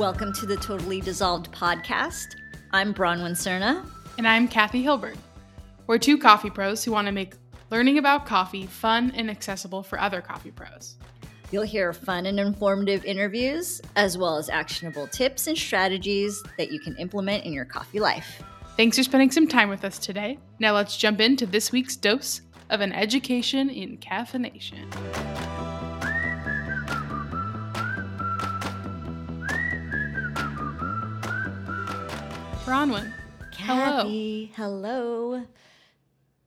Welcome to the Totally Dissolved podcast. I'm Bronwyn Cerna. And I'm Kathy Hilbert. We're two coffee pros who want to make learning about coffee fun and accessible for other coffee pros. You'll hear fun and informative interviews, as well as actionable tips and strategies that you can implement in your coffee life. Thanks for spending some time with us today. Now let's jump into this week's dose of an education in caffeination. Bronwyn. Kathy, hello.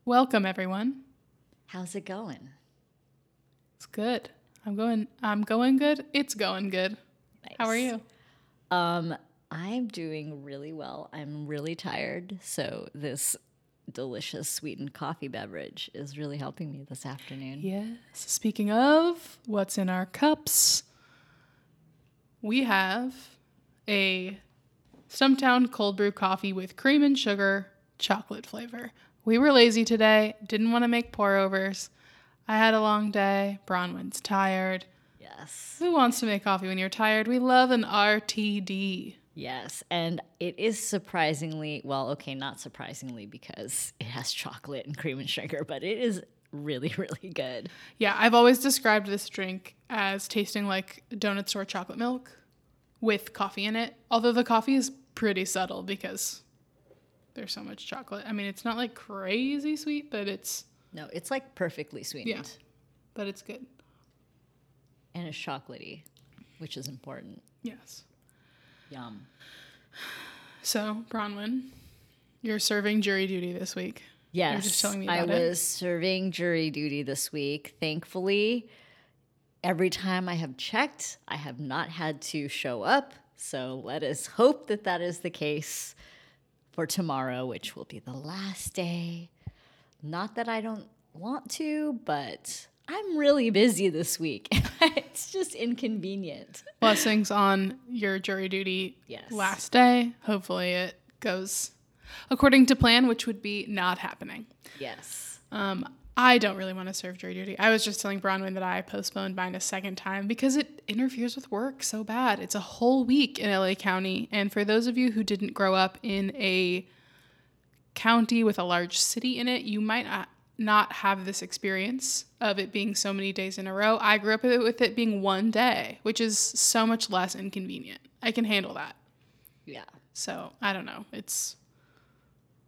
Welcome everyone. How's it going? It's good. I'm going I'm going good. It's going good. Nice. How are you? Um, I'm doing really well. I'm really tired, so this delicious sweetened coffee beverage is really helping me this afternoon. Yes. Speaking of what's in our cups, we have a Stumptown cold brew coffee with cream and sugar chocolate flavor. We were lazy today, didn't want to make pour overs. I had a long day. Bronwyn's tired. Yes. Who wants to make coffee when you're tired? We love an RTD. Yes, and it is surprisingly well, okay, not surprisingly because it has chocolate and cream and sugar, but it is really, really good. Yeah, I've always described this drink as tasting like donut store chocolate milk with coffee in it. Although the coffee is pretty subtle because there's so much chocolate. I mean, it's not like crazy sweet, but it's No, it's like perfectly sweetened yeah, but it's good. and it's chocolatey, which is important. Yes. Yum. So, Bronwyn, you're serving jury duty this week. Yes, just telling me I about it. was serving jury duty this week. Thankfully, every time I have checked, I have not had to show up. So let us hope that that is the case for tomorrow, which will be the last day. Not that I don't want to, but I'm really busy this week. it's just inconvenient. Blessings on your jury duty Yes. last day. Hopefully, it goes according to plan, which would be not happening. Yes. Um, I don't really want to serve jury duty. I was just telling Bronwyn that I postponed mine a second time because it interferes with work so bad. It's a whole week in LA County. And for those of you who didn't grow up in a county with a large city in it, you might not, not have this experience of it being so many days in a row. I grew up with it being one day, which is so much less inconvenient. I can handle that. Yeah. So I don't know. It's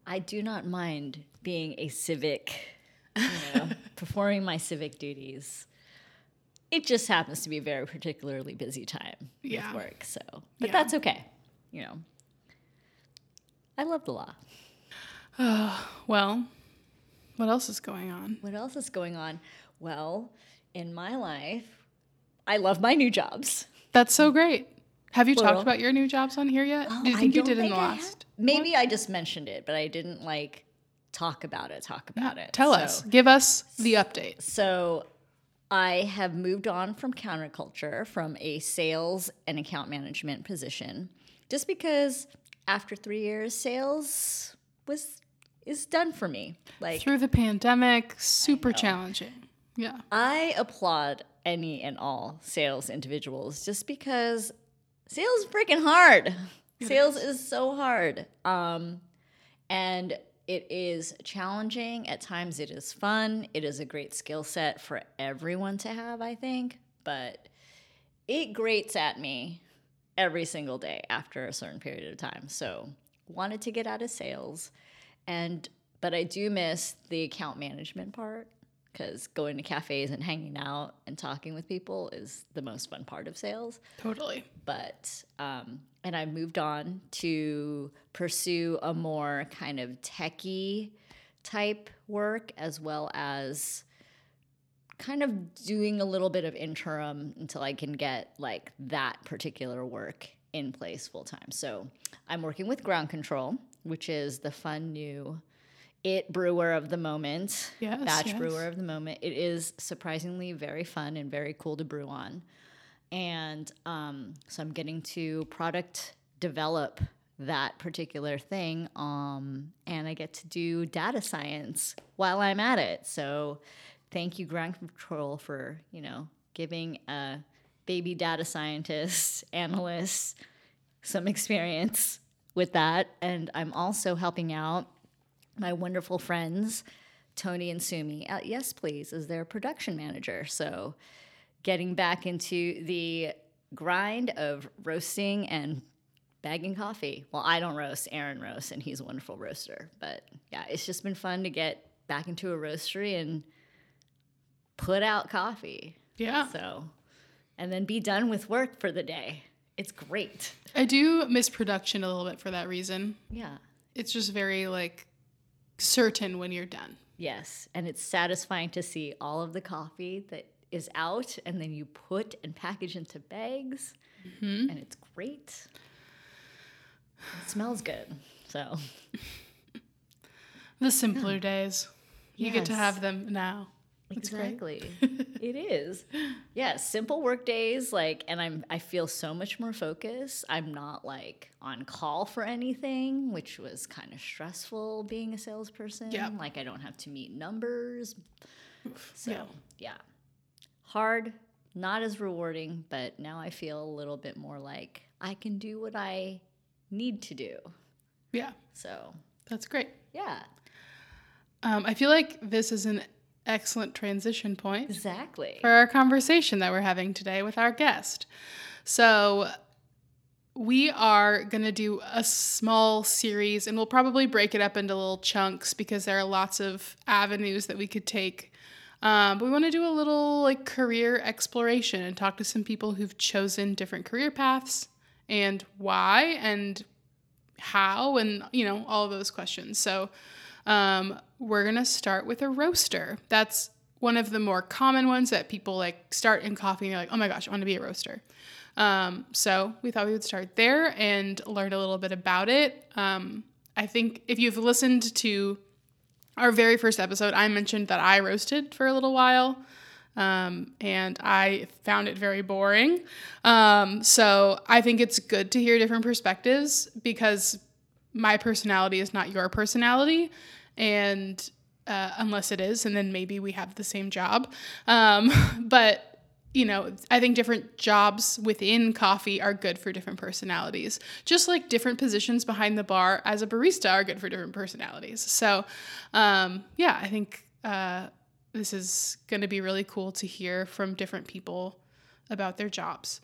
I do not mind being a civic, you know, performing my civic duties. It just happens to be a very particularly busy time Yeah. with work, so but Yeah. that's okay. You know, I love the law. well, what else is going on? What else is going on? Well, in my life, I love my new jobs. That's so great. Have you Plural. talked about your new jobs on here yet? Oh, Do you think you did in the I last? Maybe I just mentioned it, but I didn't like talk about it. Talk about it. Tell So- us. Give us the update. So I have moved on from counterculture from a sales and account management position just because after 3 years sales was is done for me. Like Through the pandemic, super challenging. Yeah. I applaud any and all sales individuals just because sales is freaking hard. sales is. so hard. Um, and it is challenging. At times, it is fun. It is a great skill set for everyone to have, I think. But it grates at me every single day after a certain period of time. So, wanted to get out of sales. And, but I do miss the account management part because going to cafes and hanging out and talking with people is the most fun part of sales Totally. but um, and I moved on to pursue a more kind of techie type work as well as kind of doing a little bit of interim until I can get like that particular work in place full time. So I'm working with Ground Control, which is the fun new it brewer of the moment, Yes, batch yes. brewer of the moment. It is surprisingly very fun and very cool to brew on. And um, so I'm getting to product develop that particular thing. Um, and I get to do data science while I'm at it. So thank you, Ground Control, for, you know, giving a baby data scientist, analyst, some experience with that. And I'm also helping out my wonderful friends, Tony and Sumi at Yes Please, as their production manager. So getting back into the grind of roasting and bagging coffee. Well, I don't roast, Aaron roasts, and he's a wonderful roaster. But yeah, it's just been fun to get back into a roastery and put out coffee. Yeah. So, and then be done with work for the day. It's great. I do miss production a little bit for that reason. Yeah. It's just very like certain when you're done. Yes. And it's satisfying to see all of the coffee that is out and then you put and package into bags. Mm-hmm. And it's great. It smells good. So, The simpler days. You get to have them now. Exactly. it is. Yeah, simple work days like and I'm I feel so much more focused. I'm not like on call for anything, which was kind of stressful being a salesperson. Yep. Like I don't have to meet numbers. So, Yeah. yeah. Hard, not as rewarding, but now I feel a little bit more like I can do what I need to do. Yeah, So, that's great. yeah. Um, I feel like this is an excellent transition point Exactly. for our conversation that we're having today with our guest. So, we are going to do a small series and we'll probably break it up into little chunks because there are lots of avenues that we could take. Um, but we want to do a little like career exploration and talk to some people who've chosen different career paths and why and how and you know all of those questions. So um, we're gonna start with a roaster. That's one of the more common ones that people like start in coffee and they're like, oh my gosh, I want to be a roaster. Um, so we thought we would start there and learn a little bit about it. Um, I think if you've listened to our very first episode, I mentioned that I roasted for a little while. Um, and I found it very boring. Um, so I think it's good to hear different perspectives because my personality is not your personality. And uh, unless it is, and then maybe we have the same job. Um, but you know, I think different jobs within coffee are good for different personalities. Just like different positions behind the bar as a barista are good for different personalities. So, um, yeah, I think uh, this is going to be really cool to hear from different people about their jobs.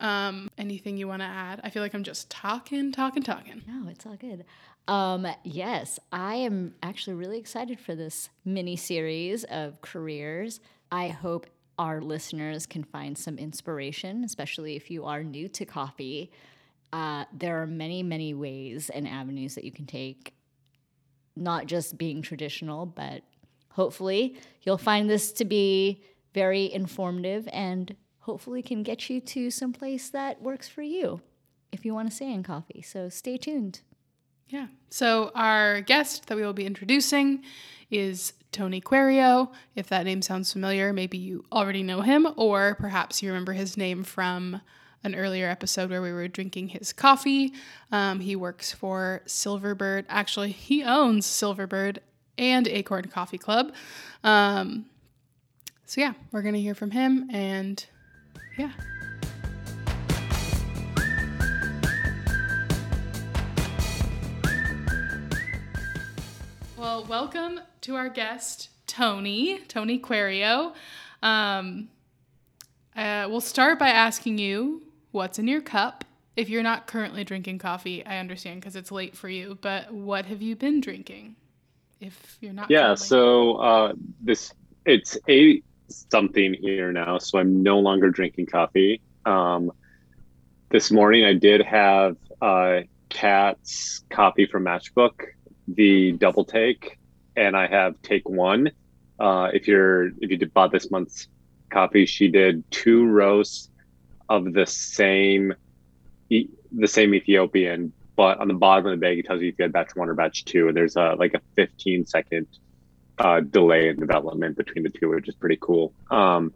Um, anything you want to add? I feel like I'm just talking, talking, talking. No, it's all good. Um, yes, I am actually really excited for this mini series of careers. I hope our listeners can find some inspiration, especially if you are new to coffee. Uh, there are many, many ways and avenues that you can take, not just being traditional, but hopefully you'll find this to be very informative and hopefully can get you to some place that works for you if you want to stay in coffee. So stay tuned. Yeah. So our guest that we will be introducing is Tony Querio. If that name sounds familiar, maybe you already know him, or perhaps you remember his name from an earlier episode where we were drinking his coffee. Um, he works for Silverbird. Actually, he owns Silverbird and Acorn Coffee Club. Um, so yeah, we're gonna hear from him, and yeah. Well, welcome to our guest, Tony, Tony Querio. Um, uh, we'll start by asking you what's in your cup. If you're not currently drinking coffee, I understand because it's late for you, but what have you been drinking? If you're not. Yeah, so uh, this it's eight something here now, so I'm no longer drinking coffee. Um, this morning I did have uh, Cat's copy from Matchbook, the double take, and I have take one. Uh, if you're if you did bought this month's copy, she did two roasts of the same the same Ethiopian, but on the bottom of the bag it tells you if you had batch one or batch two, and there's a like a 15 second uh, delay in development between the two, which is pretty cool. Um,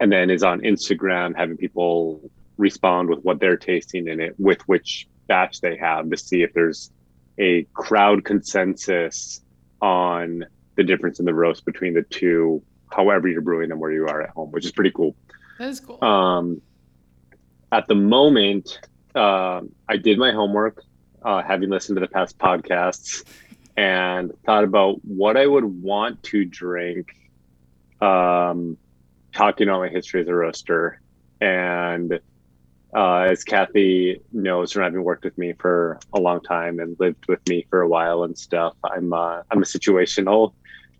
and then is on Instagram having people respond with what they're tasting in it, with which batch they have to see if there's a crowd consensus on the difference in the roast between the two, however you're brewing them where you are at home, which is pretty cool. that is cool. Um, at the moment, uh, I did my homework, uh, having listened to the past podcasts, and thought about what I would want to drink. Um, talking about my history as a roaster, and uh, as Kathy knows from having worked with me for a long time and lived with me for a while and stuff, I'm uh, I'm a situational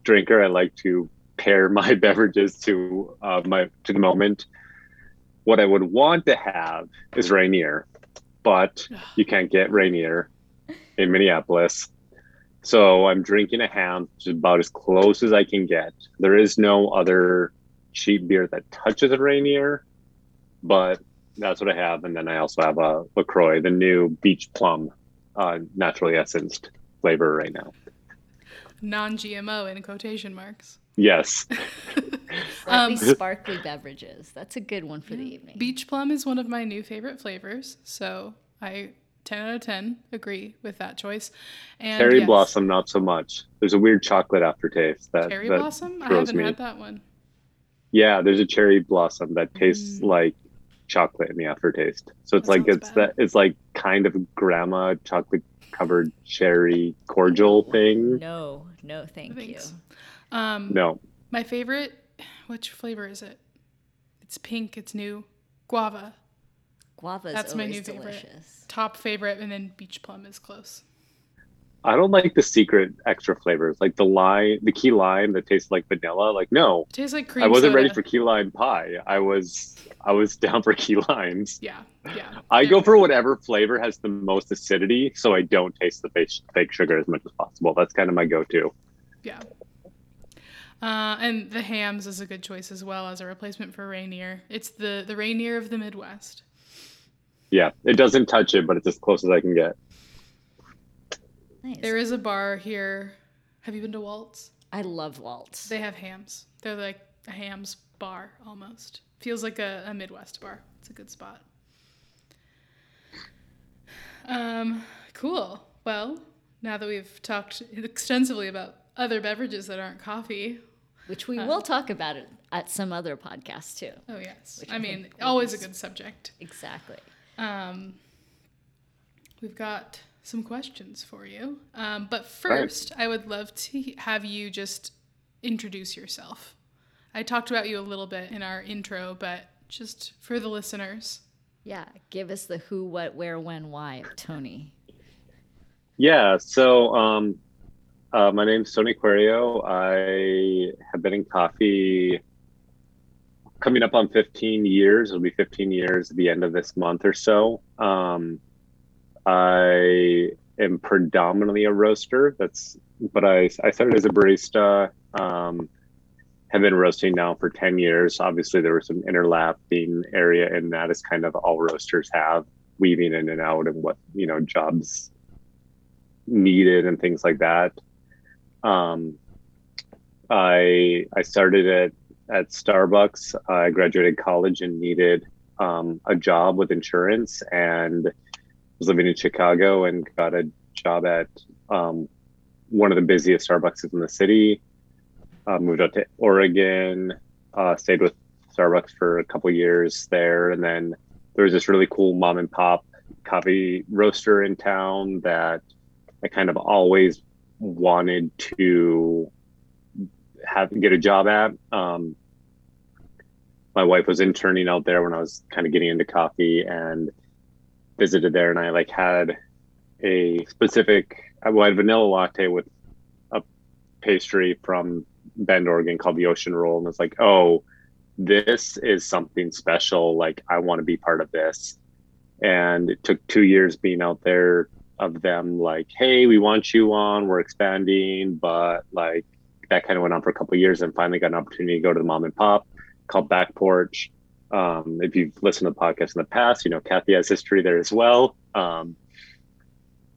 drinker. I like to pair my beverages to uh, my to the moment. What I would want to have is Rainier, but you can't get Rainier in Minneapolis. So I'm drinking a ham, which is about as close as I can get. There is no other cheap beer that touches a Rainier, but that's what I have. And then I also have a LaCroix, the new beach plum, uh, naturally essenced flavor right now. Non GMO in quotation marks. Yes. Um, sparkly beverages. That's a good one for the evening. Beach plum is one of my new favorite flavors. So I 10 out of 10 agree with that choice. And cherry yes. blossom, not so much. There's a weird chocolate aftertaste. That, cherry that blossom? I haven't me. had that one. Yeah, there's a cherry blossom that tastes mm. like chocolate in the aftertaste. So it's that like it's bad. that it's like kind of grandma chocolate covered cherry cordial thing. No, no, thank Thanks. you. Um, no. My favorite, which flavor is it? It's pink. It's new. Guava. Guava. That's my new delicious. favorite. Top favorite, and then beach plum is close. I don't like the secret extra flavors, like the lime, the key lime that tastes like vanilla. Like no, it tastes like cream. I wasn't soda. ready for key lime pie. I was, I was down for key limes. Yeah, yeah. I yeah. go for whatever flavor has the most acidity, so I don't taste the fake, fake sugar as much as possible. That's kind of my go-to. Yeah. Uh, and the Hamm's is a good choice as well as a replacement for Rainier. It's the the Rainier of the Midwest. Yeah, it doesn't touch it, but it's as close as I can get. Nice. There is a bar here. Have you been to Waltz? I love Waltz. They have Hamm's. They're like a Hamm's bar almost. Feels like a, a Midwest bar. It's a good spot. Um, cool. Well, now that we've talked extensively about other beverages that aren't coffee, which we uh, will talk about it at some other podcast too. Oh yes, I, I mean always a good subject. Exactly. Um, we've got some questions for you. Um, but first, right. I would love to have you just introduce yourself. I talked about you a little bit in our intro, but just for the listeners. Yeah, give us the who, what, where, when, why of Tony. Yeah, so um, uh, my name's Tony Querio. I have been in coffee coming up on 15 years. It'll be 15 years at the end of this month or so. Um, I am predominantly a roaster. That's but I I started as a barista. Um, have been roasting now for 10 years. Obviously, there was some interlapping area in that, as kind of all roasters have, weaving in and out and what you know jobs needed and things like that. Um, I I started at at Starbucks. I graduated college and needed um, a job with insurance and was living in Chicago and got a job at um, one of the busiest Starbucks in the city. Uh, moved out to Oregon, uh, stayed with Starbucks for a couple years there, and then there was this really cool mom and pop coffee roaster in town that I kind of always wanted to have get a job at. Um, my wife was interning out there when I was kind of getting into coffee, and visited there and I like had a specific well, I had vanilla latte with a pastry from Bend, Oregon called the Ocean Roll. And it's like, oh, this is something special. Like I want to be part of this. And it took two years being out there of them like, hey, we want you on, we're expanding, but like that kind of went on for a couple years and finally got an opportunity to go to the mom and pop called Back Porch um, if you've listened to the podcast in the past, you know Kathy has history there as well. Um,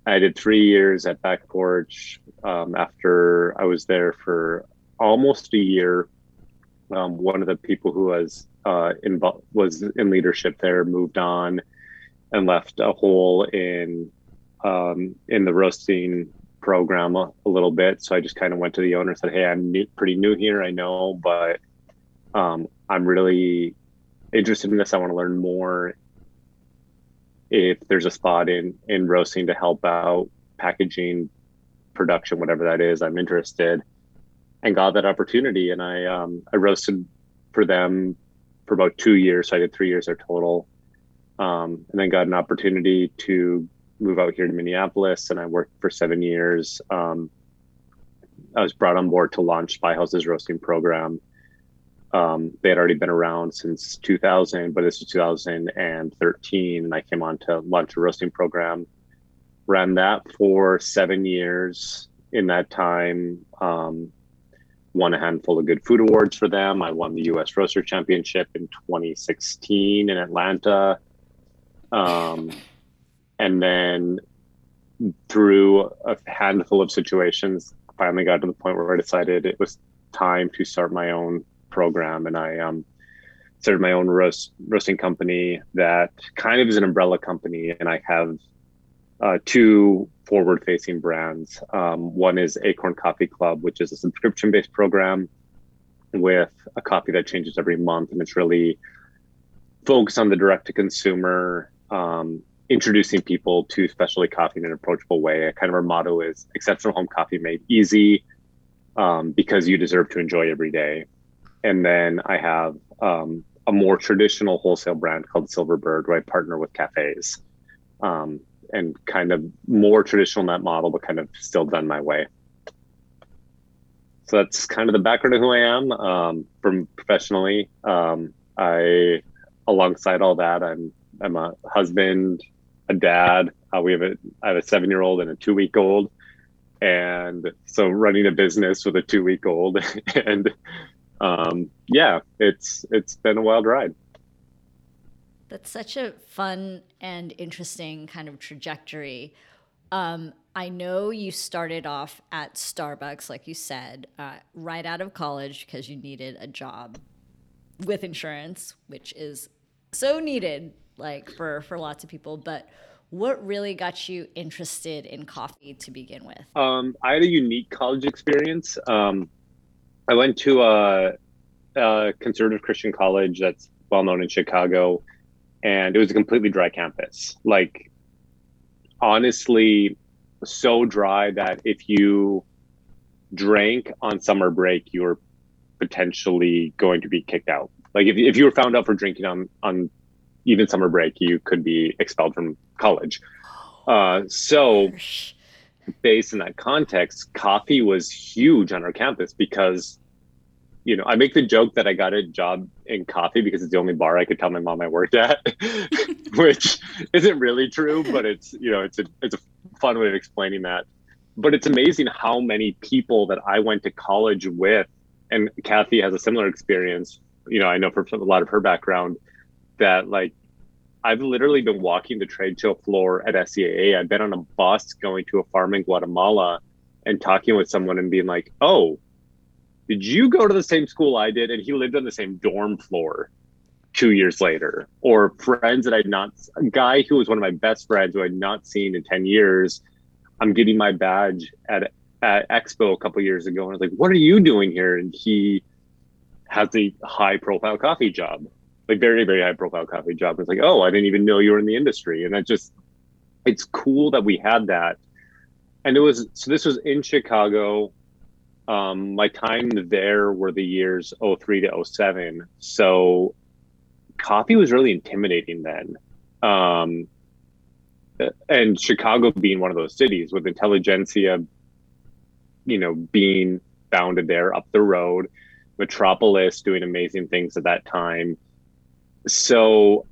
I did three years at Back Porch um, after I was there for almost a year. Um, one of the people who was uh, involved was in leadership there moved on and left a hole in um, in the roasting program a, a, little bit. So I just kind of went to the owner and said, "Hey, I'm new, pretty new here, I know, but um, I'm really interested in this. I want to learn more. if there's a spot in in roasting to help out packaging production whatever that is. I'm interested and got that opportunity. And i um i roasted for them for about two years. So i did three years there total. Um, and then got an opportunity to move out here to minneapolis. And i worked for seven years. Um, i was brought on board to launch Spyhouse's roasting program um, they had already been around since 2000, but this was 2013, and I came on to launch a roasting program. Ran that for seven years. In that time, um, won a handful of good food awards for them. I won the U.S. Roaster Championship in 2016 in Atlanta, um, and then through a handful of situations, finally got to the point where I decided it was time to start my own program, and I um, started my own roast roasting company that kind of is an umbrella company, and I have uh, two forward-facing brands. Um, one is Acorn Coffee Club, which is a subscription-based program with a coffee that changes every month, and it's really focused on the direct-to-consumer. Um, introducing people to specialty coffee in an approachable way. Kind of our motto is exceptional home coffee made easy um, because you deserve to enjoy every day and then I have um, a more traditional wholesale brand called Silverbird, where I partner with cafes, um, and kind of more traditional that model, but kind of still done my way. So that's kind of the background of who I am. Um, from professionally, um, I, alongside all that, I'm I'm a husband, a dad. Uh, we have a I have a seven year old and a two week old, and so running a business with a two week old and um, yeah, it's it's been a wild ride. That's such a fun and interesting kind of trajectory. Um, I know you started off at Starbucks, like you said, uh, right out of college because you needed a job with insurance, which is so needed, like for for lots of people. But what really got you interested in coffee to begin with? Um, I had a unique college experience. Um, I went to a, a, conservative Christian college that's well known in Chicago, and it was a completely dry campus. Like, honestly, so dry that if you drank on summer break, you were potentially going to be kicked out. Like, if, if you were found out for drinking on on even summer break, you could be expelled from college. Uh, so based in that context, coffee was huge on our campus because, you know, I make the joke that I got a job in coffee because it's the only bar I could tell my mom I worked at, which isn't really true, but it's you know it's a it's a fun way of explaining that. But it's amazing how many people that I went to college with, and Kathy has a similar experience. You know, I know from a lot of her background that like I've literally been walking the trade show floor at SCAA. I've been on a bus going to a farm in Guatemala and talking with someone and being like, oh, did you go to the same school I did? And he lived on the same dorm floor two years later. Or friends that I'd not, a guy who was one of my best friends who I'd not seen in 10 years. I'm getting my badge at, at Expo a couple years ago. And I was like, what are you doing here? And he has a high profile coffee job like very very high profile coffee job. It's like, oh, I didn't even know you were in the industry, and that just it's cool that we had that. And it was so this was in Chicago. Um, my time there were the years 03 to 07. So coffee was really intimidating then. Um, and Chicago being one of those cities with intelligentsia, you know, being founded there up the road, Metropolis doing amazing things at that time so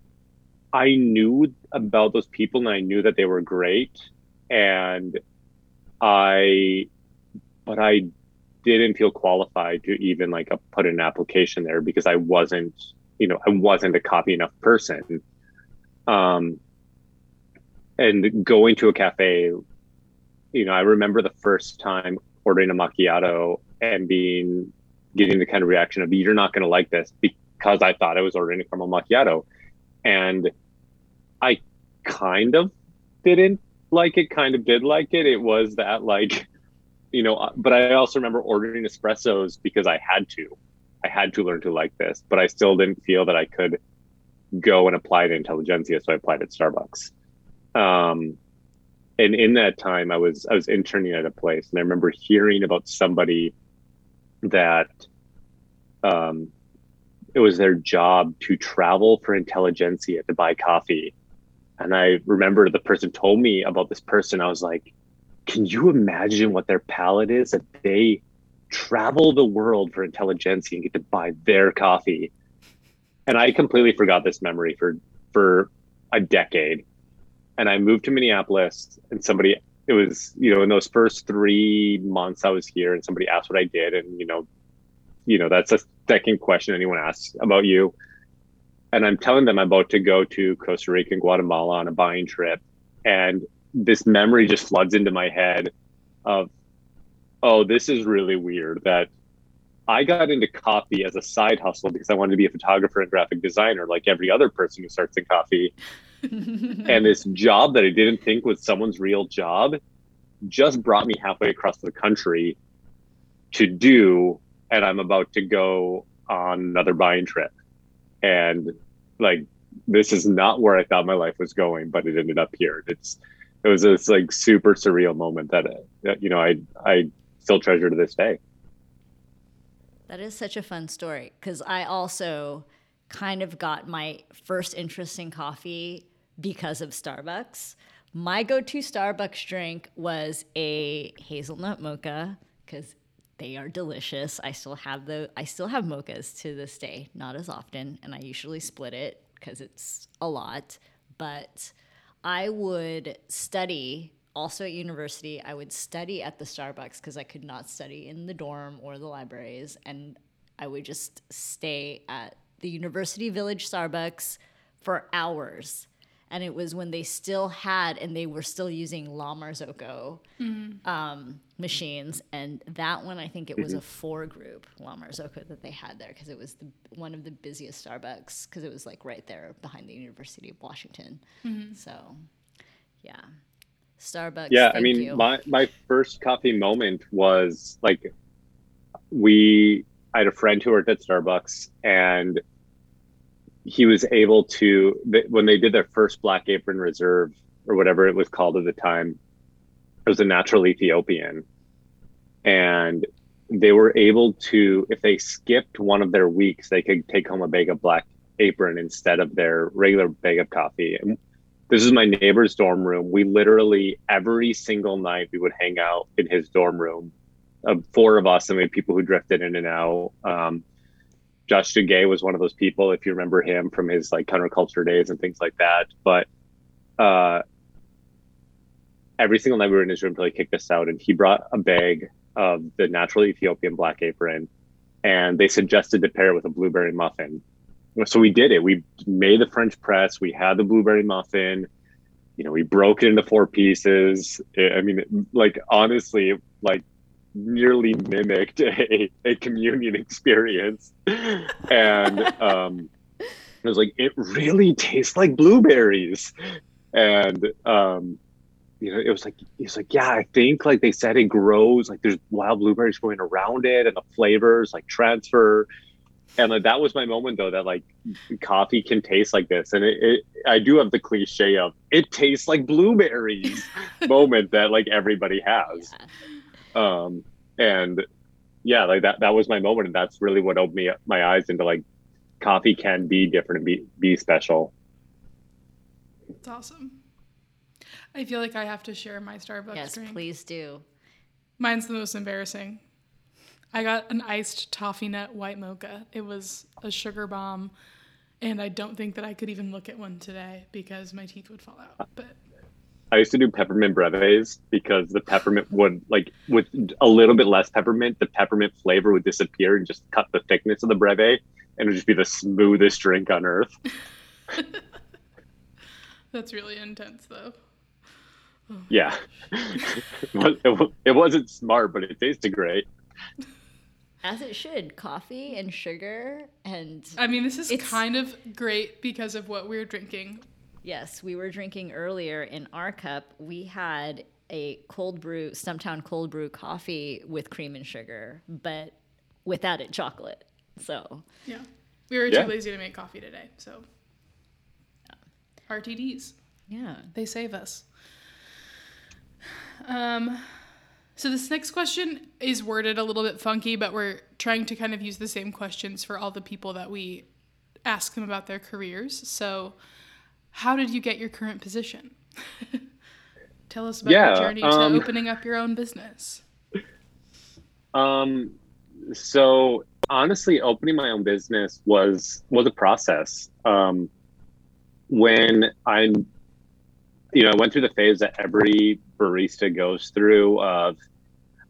I knew about those people and I knew that they were great. And I, but I didn't feel qualified to even like a, put an application there because I wasn't, you know, I wasn't a copy enough person. Um, and going to a cafe, you know, I remember the first time ordering a macchiato and being getting the kind of reaction of you're not going to like this because I thought I was ordering a caramel macchiato. And I kind of didn't like it, kind of did like it. It was that like, you know, but I also remember ordering espressos because I had to. I had to learn to like this, but I still didn't feel that I could go and apply to intelligentsia, so I applied at Starbucks. Um, and in that time, I was I was interning at a place, and I remember hearing about somebody that um, it was their job to travel for intelligentsia to buy coffee. And I remember the person told me about this person. I was like, can you imagine what their palate is that they travel the world for intelligentsia and get to buy their coffee? And I completely forgot this memory for for a decade. And I moved to Minneapolis and somebody it was, you know, in those first three months I was here and somebody asked what I did and you know, you know, that's a second question anyone asks about you. And I'm telling them I'm about to go to Costa Rica and Guatemala on a buying trip. And this memory just floods into my head of, oh, this is really weird that I got into coffee as a side hustle because I wanted to be a photographer and graphic designer, like every other person who starts in coffee. and this job that I didn't think was someone's real job just brought me halfway across the country to do and I'm about to go on another buying trip. And like, this is not where I thought my life was going, but it ended up here. It's, it was this like super surreal moment that, you know, I, I still treasure to this day. That is such a fun story because I also kind of got my first interest in coffee because of Starbucks. My go to Starbucks drink was a hazelnut mocha because they are delicious. I still have the I still have mochas to this day, not as often, and I usually split it because it's a lot. But I would study also at university. I would study at the Starbucks because I could not study in the dorm or the libraries, and I would just stay at the University Village Starbucks for hours and it was when they still had and they were still using La Marzocco mm-hmm. um, machines, and that one I think it was mm-hmm. a four group La Marzocco that they had there because it was the, one of the busiest Starbucks because it was like right there behind the University of Washington. Mm-hmm. So, yeah, Starbucks. Yeah, I mean, you. my my first coffee moment was like we. I had a friend who worked at Starbucks, and he was able to when they did their first black apron reserve or whatever it was called at the time it was a natural ethiopian. And they were able to if they skipped one of their weeks they could take home a bag of black apron instead of their regular bag of coffee. And this is my neighbor's dorm room. We literally every single night we would hang out in his dorm room. Uh, four of us and we had people who drifted in and out. Um, Josh Duguay was one of those people, if you remember him from his like counterculture days and things like that. But uh, every single night we were in his room until he kicked us out, and he brought a bag of the natural Ethiopian black apron, and they suggested to pair it with a blueberry muffin. So we did it. We made the French press. We had the blueberry muffin. You know, we broke it into four pieces. I mean, like honestly, like nearly mimicked a, a communion experience. And um, I was like, it really tastes like blueberries. And, um, you know, it was like, he's like, yeah, I think like they said it grows, like there's wild blueberries growing around it and the flavors like transfer. And like, that was my moment though, that like coffee can taste like this. And it, it I do have the cliche of it tastes like blueberries moment that like everybody has. Yeah um, and yeah, like that that was my moment, and that's really what opened me my eyes into like coffee can be different and be be special. It's awesome. I feel like I have to share my Starbucks yes, drink. please do. Mine's the most embarrassing. I got an iced toffee nut white mocha. It was a sugar bomb, and I don't think that I could even look at one today because my teeth would fall out. But I used to do peppermint breves because the peppermint would like with a little bit less peppermint, the peppermint flavor would disappear and just cut the thickness of the breve, and it would just be the smoothest drink on earth. That's really intense, though. Oh, yeah, it, it wasn't smart, but it tasted great. As it should, coffee and sugar and. I mean, this is kind of great because of what we're drinking Yes, we were drinking earlier in our cup. We had a cold brew, Stumptown cold brew coffee with cream and sugar, but without it chocolate. So yeah, we were yeah. too lazy to make coffee today. So yeah. RTDs. Yeah. They save us. Um, so this next question is worded a little bit funky, but we're trying to kind of use the same questions for all the people that we ask them about their careers. So, how did you get your current position? Tell us about Yeah, your journey to um, opening up your own business. Um, so honestly, opening my own business was was a process. Um, when I, you know, I went through the phase that every barista goes through of,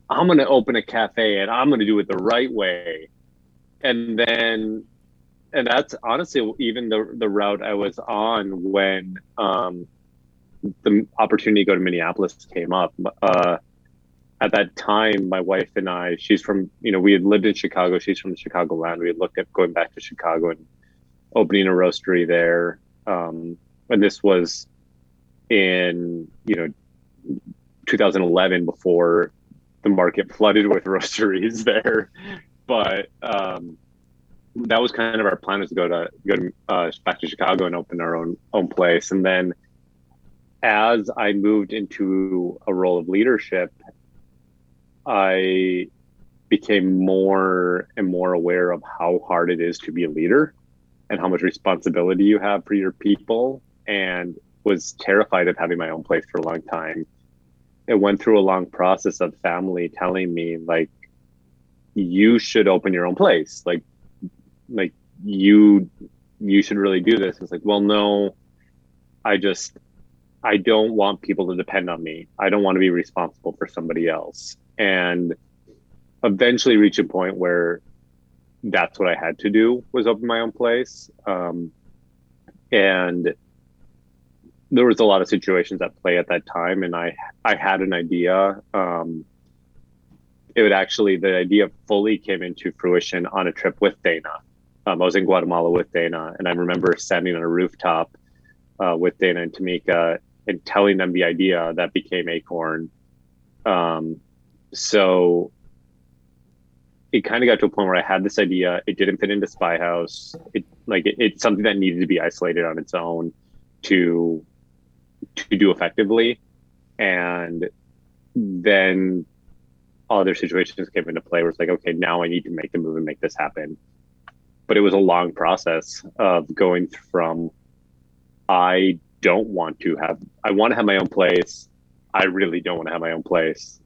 I'm going to open a cafe and I'm going to do it the right way, and then, and that's honestly even the the route I was on when um, the opportunity to go to Minneapolis came up. Uh, at that time, my wife and I, she's from, you know, we had lived in Chicago. She's from the Chicago land. We had looked at going back to Chicago and opening a roastery there. Um, and this was in, you know, 2011 before the market flooded with roasteries there. But um, that was kind of our plan was to go to go to uh, back to Chicago and open our own own place. And then as I moved into a role of leadership I became more and more aware of how hard it is to be a leader and how much responsibility you have for your people and was terrified of having my own place for a long time. It went through a long process of family telling me like you should open your own place. Like like you you should really do this. It's like, well no, I just I don't want people to depend on me. I don't want to be responsible for somebody else and eventually reach a point where that's what I had to do was open my own place. Um, and there was a lot of situations at play at that time, and I I had an idea. Um, it would actually the idea fully came into fruition on a trip with Dana. Um, I was in Guatemala with Dana, and I remember standing on a rooftop uh, with Dana and Tamika and telling them the idea that became Acorn. Um, so it kind of got to a point where I had this idea. It didn't fit into Spyhouse. It like it, it's something that needed to be isolated on its own to to do effectively, and then other situations came into play where it's like, okay, now I need to make the move and make this happen. But it was a long process of going from I don't want to have I want to have my own place. I really don't want to have my own place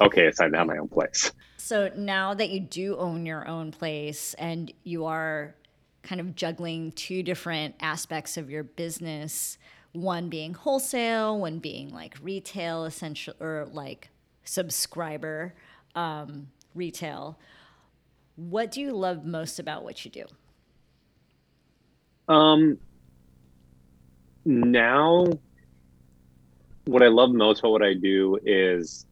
okay, it's time to have my own place. So now that you do own your own place and you are kind of juggling two different aspects of your business, one being wholesale, one being like retail, essential or like subscriber um, retail. What do you love most about what you do? Um, now, what I love most about what I do is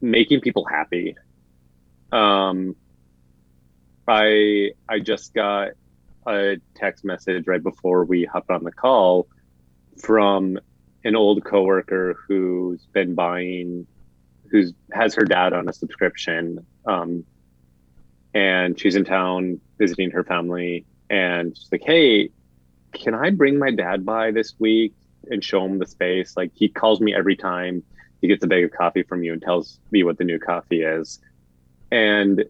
making people happy. Um, I I just got a text message right before we hopped on the call from an old coworker who's been buying, who's has her dad on a subscription, um, and she's in town visiting her family, and she's like, "Hey, can I bring my dad by this week and show him the space? Like he calls me every time." he gets a bag of coffee from you and tells me what the new coffee is. And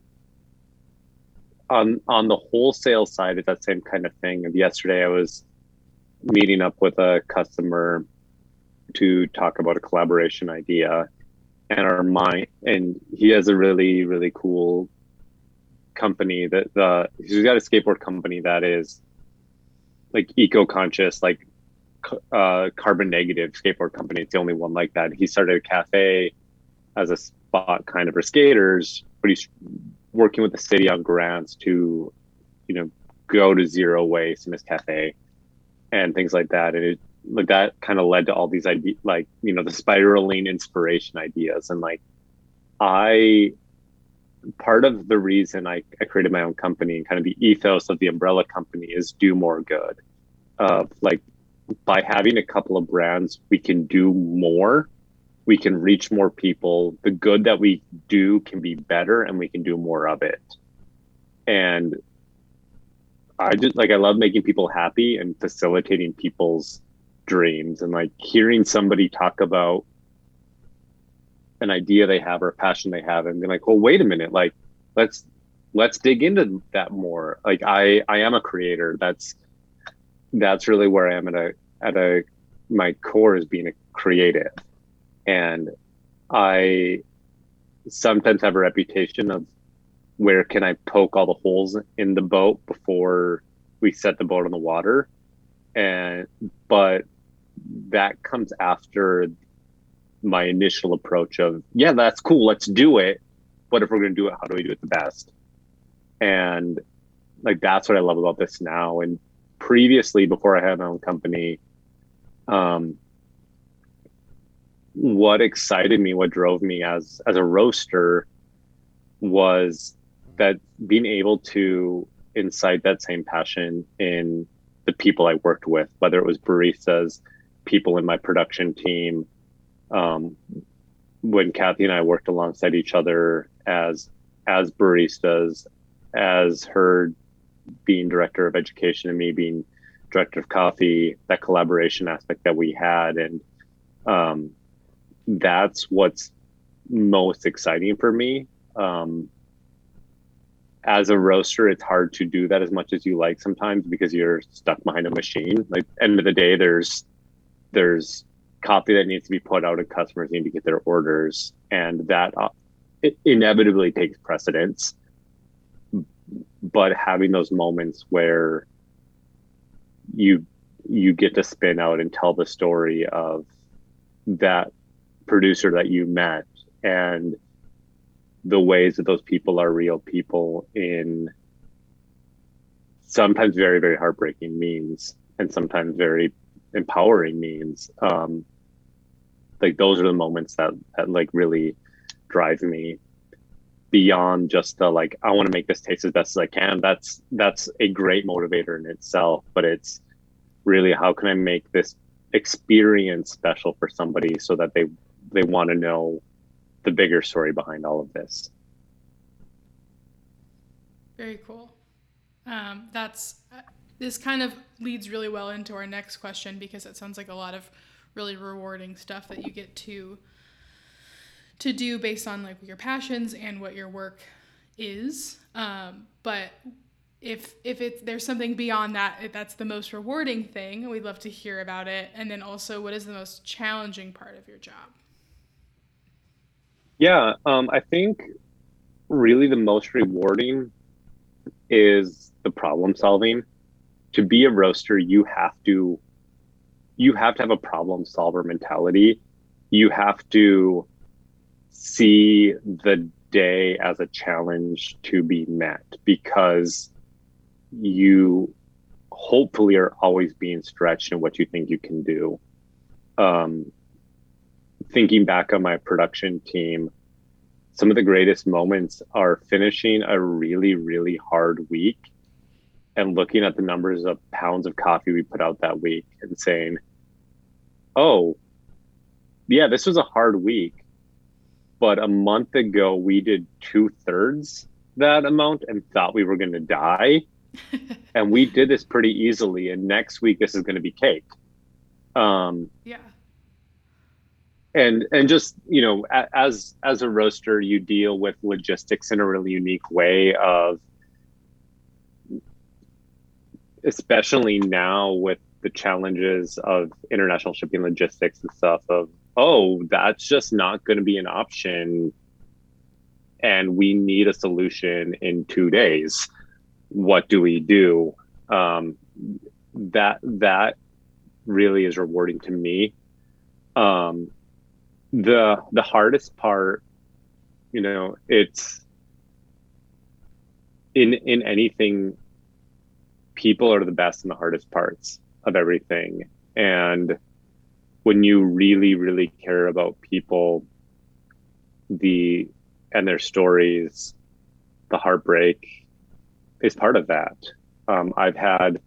on on the wholesale side, it's that same kind of thing. And yesterday, I was meeting up with a customer to talk about a collaboration idea, and our mind. And he has a really really cool company that the he's got a skateboard company that is like eco conscious, like uh, carbon negative skateboard company. It's the only one like that. He started a cafe as a spot kind of for skaters, but he's working with the city on grants to, you know, go to zero waste in his cafe and things like that. And it like that kind of led to all these ideas, like you know, the spiraling inspiration ideas. And like, I part of the reason I, I created my own company and kind of the ethos of the umbrella company is do more good. Of like by having a couple of brands, we can do more. We can reach more people. The good that we do can be better and we can do more of it. And I just like, I love making people happy and facilitating people's dreams and like hearing somebody talk about an idea they have or a passion they have and being like, well, wait a minute, like let's let's dig into that more. Like I I am a creator. That's that's really where I am at a at a my core is being a creative. And I sometimes have a reputation of where can I poke all the holes in the boat before we set the boat on the water. And but that comes after my initial approach of, yeah, that's cool, let's do it. But if we're gonna do it, how do we do it the best? And like that's what I love about this now. And previously, before I had my own company, um, what excited me, what drove me as as a roaster was that being able to incite that same passion in the people I worked with, whether it was baristas, people in my production team. Um, when Kathy and I worked alongside each other as as baristas, as her being director of education and me being director of coffee, that collaboration aspect that we had, and um, that's what's most exciting for me. Um, as a roaster, it's hard to do that as much as you like sometimes because you're stuck behind a machine. Like end of the day, there's there's coffee that needs to be put out and customers need to get their orders and that uh, it inevitably takes precedence. But having those moments where you you get to spin out and tell the story of that producer that you met and the ways that those people are real people in sometimes very very heartbreaking means and sometimes very empowering means um like those are the moments that that like really drive me beyond just the like i want to make this taste as best as i can. That's that's a great motivator in itself but it's really how can i make this experience special for somebody so that they they want to know the bigger story behind all of this. Very cool. Um, that's this kind of leads really well into our next question because it sounds like a lot of really rewarding stuff that you get to to do based on like your passions and what your work is. Um, but if if it's there's something beyond that if that's the most rewarding thing we'd love to hear about it. And then also what is the most challenging part of your job? Yeah um, i think really the most rewarding is the problem solving. To be a roaster, you have to you have to have a problem solver mentality. You have to see the day as a challenge to be met because you hopefully are always being stretched in what you think you can do. Um, thinking back on my production team, some of the greatest moments are finishing a really, really hard week and looking at the numbers of pounds of coffee we put out that week and saying, oh, yeah, this was a hard week. But a month ago, we did two thirds that amount and thought we were going to die. and we did this pretty easily. And next week, this is going to be cake. Um, yeah. And and just you know, as as a roaster, you deal with logistics in a really unique way of especially now with the challenges of international shipping logistics and stuff of oh that's just not going to be an option. And we need a solution in two days. What do we do? Um, that that really is rewarding to me. Um, the the hardest part you know it's in in anything people are the best and the hardest parts of everything. And when you really, really care about people, the and their stories, the heartbreak is part of that. Um, I've had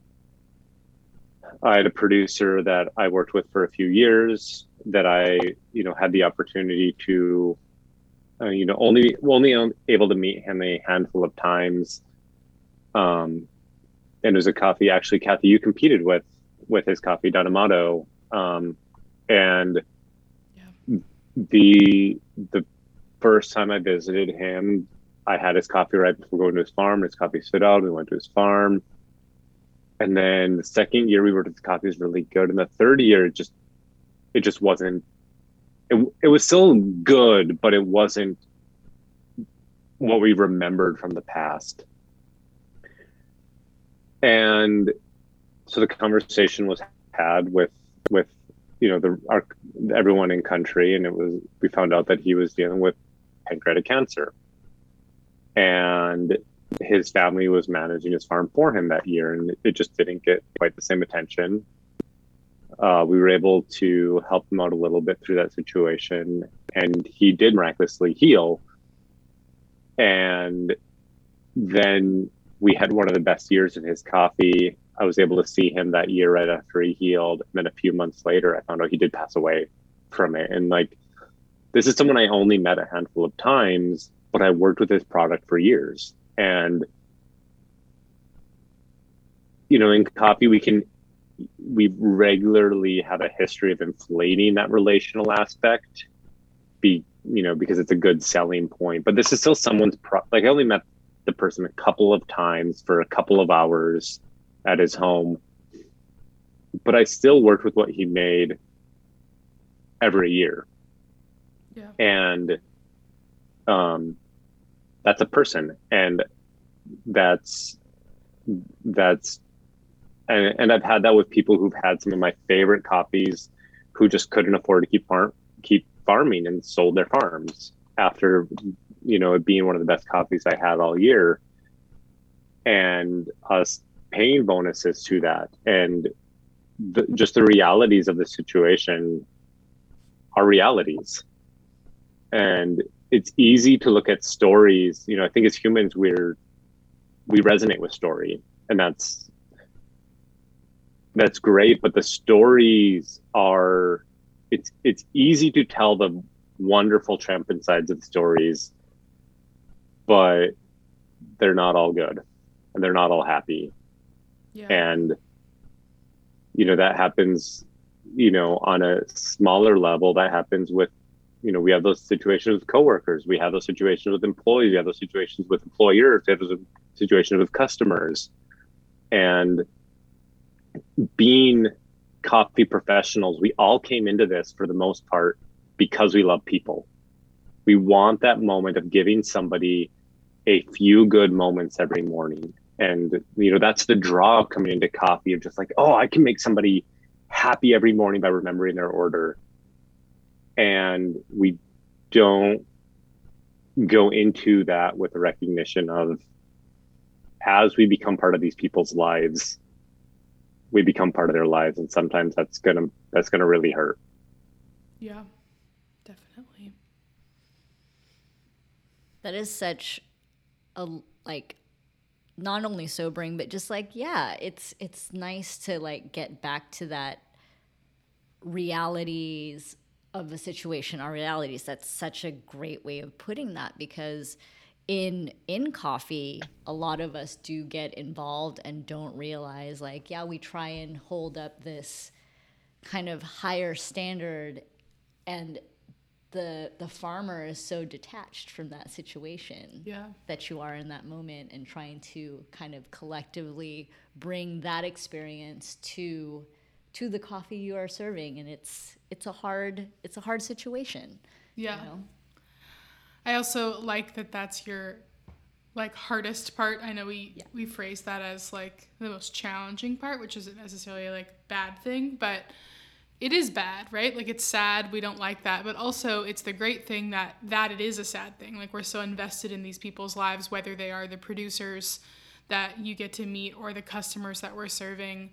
I had a producer that I worked with for a few years that I, you know, had the opportunity to, uh, you know, only only able to meet him a handful of times. Um, and it was a coffee actually Kathy you competed with with his coffee Don Amato Um, and yeah. the the first time I visited him, I had his coffee right before going to his farm. His coffee stood out. We went to his farm. And then the second year we were, the coffee was really good. And the third year, it just it just wasn't. It it was still good, but it wasn't what we remembered from the past. And so the conversation was had with with you know the our everyone in country, and it was we found out that he was dealing with pancreatic cancer, and his family was managing his farm for him that year, and it just didn't get quite the same attention. Uh, we were able to help him out a little bit through that situation, and he did miraculously heal. And then we had one of the best years of his coffee. I was able to see him that year right after he healed. And then a few months later, I found out he did pass away from it. And like, this is someone I only met a handful of times, but I worked with his product for years. And, you know, in coffee, we can, we regularly have a history of inflating that relational aspect be, you know, because it's a good selling point. But this is still someone's, pro- like, I only met the person a couple of times for a couple of hours at his home. But I still worked with what he made every year. Yeah. And um that's a person and that's that's and, and I've had that with people who've had some of my favorite copies who just couldn't afford to keep farm keep farming and sold their farms after you know, it being one of the best coffees I had all year, and us paying bonuses to that, and the, just the realities of the situation are realities, and it's easy to look at stories. You know, I think as humans, we're we resonate with story, and that's that's great. But the stories are it's it's easy to tell the wonderful triumphant sides of the stories but they're not all good and they're not all happy. Yeah. And you know that happens you know on a smaller level. That happens with you know we have those situations with coworkers. We have those situations with employees. We have those situations with employers. We have those situations with customers. And being coffee professionals we all came into this for the most part because we love people. We want that moment of giving somebody a few good moments every morning. And, you know, that's the draw of coming into coffee of just like, oh, I can make somebody happy every morning by remembering their order. And we don't go into that with a recognition of as we become part of these people's lives, we become part of their lives. And sometimes that's gonna that's gonna really hurt. Yeah, definitely. That is such a like not only sobering but just like yeah it's it's nice to like get back to that realities of the situation our realities. That's such a great way of putting that because in in coffee a lot of us do get involved and don't realize like yeah we try and hold up this kind of higher standard and the the farmer is so detached from that situation yeah. that you are in that moment and trying to kind of collectively bring that experience to to the coffee you are serving and it's it's a hard it's a hard situation yeah you know? i also like that that's your like hardest part i know we yeah. we phrase that as like the most challenging part which isn't necessarily like bad thing but it is bad, right? Like it's sad, we don't like that, but also it's the great thing that that it is a sad thing. Like we're so invested in these people's lives whether they are the producers that you get to meet or the customers that we're serving.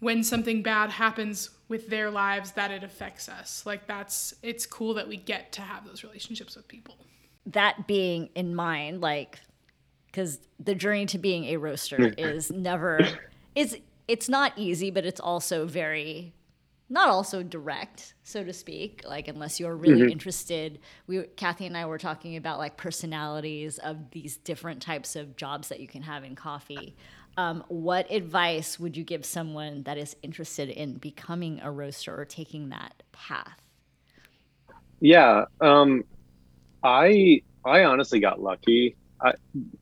When something bad happens with their lives that it affects us. Like that's it's cool that we get to have those relationships with people. That being in mind like cuz the journey to being a roaster is never is it's not easy, but it's also very not also direct, so to speak, like unless you're really mm-hmm. interested. We Kathy and I were talking about like personalities of these different types of jobs that you can have in coffee. um, what advice would you give someone that is interested in becoming a roaster or taking that path? Yeah, um, I I honestly got lucky. I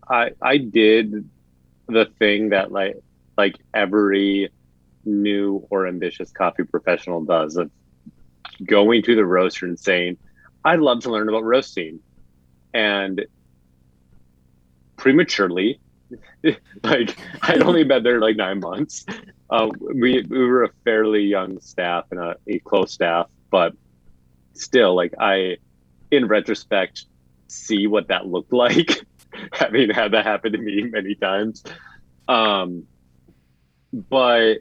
I I did the thing that like like every new or ambitious coffee professional does of going to the roaster and saying, I'd love to learn about roasting. And prematurely, like I'd only been there like nine months. Uh, we, we were a fairly young staff and a, a close staff, but still, like I, in retrospect, see what that looked like, having had that happen to me many times. Um, but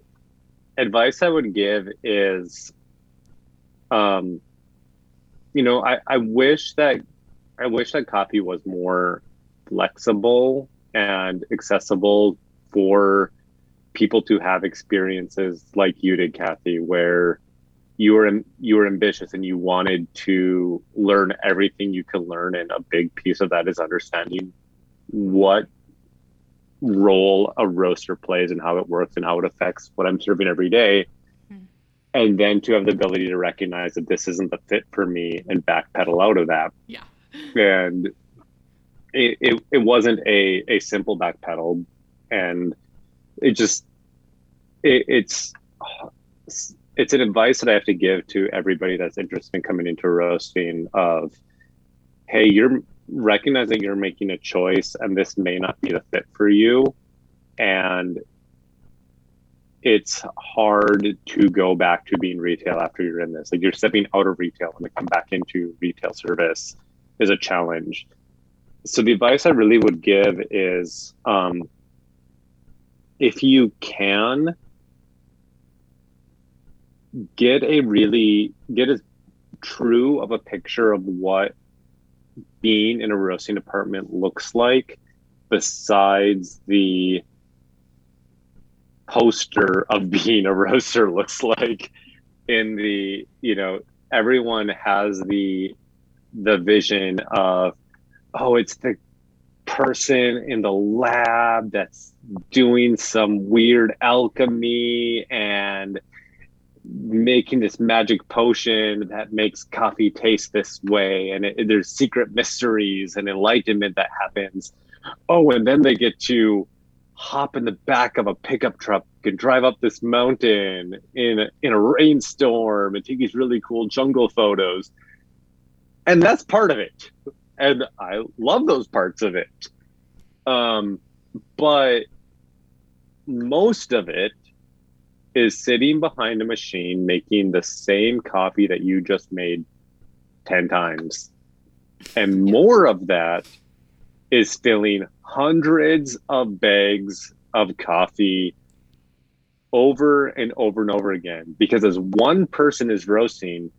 advice I would give is, um, you know, I, I wish that I wish that coffee was more flexible and accessible for people to have experiences like you did, Kathy, where you were you were ambitious and you wanted to learn everything you could learn, and a big piece of that is understanding what role a roaster plays and how it works and how it affects what I'm serving every day. Mm. And then to have the ability to recognize that this isn't the fit for me and backpedal out of that. Yeah. And it, it, it wasn't a, a simple backpedal. And it just, it, it's, it's an advice that I have to give to everybody that's interested in coming into roasting of, hey, you're recognize that you're making a choice and this may not be the fit for you and it's hard to go back to being retail after you're in this. Like you're stepping out of retail and to come back into retail service is a challenge. So the advice i really would give is um, if you can get a really get as true of a picture of what being in a roasting department looks like besides the poster of being a roaster looks like in the you know everyone has the the vision of oh it's the person in the lab that's doing some weird alchemy and making this magic potion that makes coffee taste this way and it, there's secret mysteries and enlightenment that happens. Oh and then they get to hop in the back of a pickup truck and drive up this mountain in a, in a rainstorm and take these really cool jungle photos. And that's part of it. And i love those parts of it. Um, but most of it is sitting behind a machine making the same coffee that you just made 10 times. And more of that is filling hundreds of bags of coffee over and over and over again. Because as one person is roasting,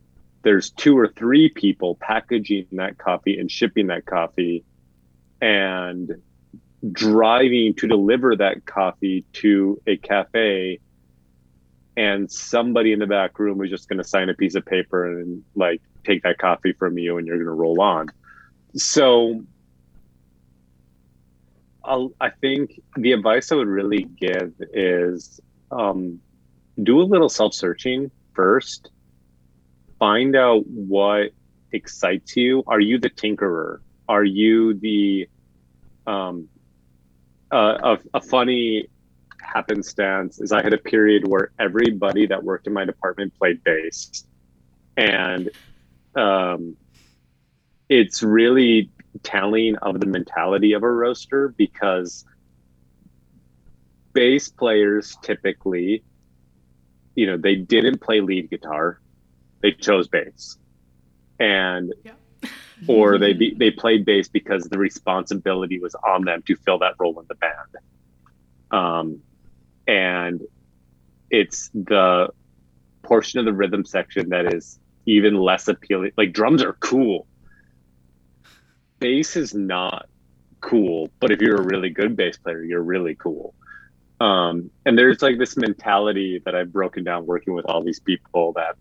there's two or three people packaging that coffee and shipping that coffee and driving to deliver that coffee to a cafe and somebody in the back room is just going to sign a piece of paper and like take that coffee from you and you're going to roll on. So I'll, i think the advice i would really give is um, do a little self-searching first. Find out what excites you. Are you the tinkerer? Are you the um, uh, a, a funny happenstance is I had a period where everybody that worked in my department played bass. And um, it's really telling of the mentality of a roaster because bass players typically, you know, they didn't play lead guitar, they chose bass. And yeah. or they be, they played bass because the responsibility was on them to fill that role in the band. Um, and it's the portion of the rhythm section that is even less appealing. Like drums are cool. Bass is not cool, but if you're a really good bass player, you're really cool. Um, and there's like this mentality that I've broken down working with all these people that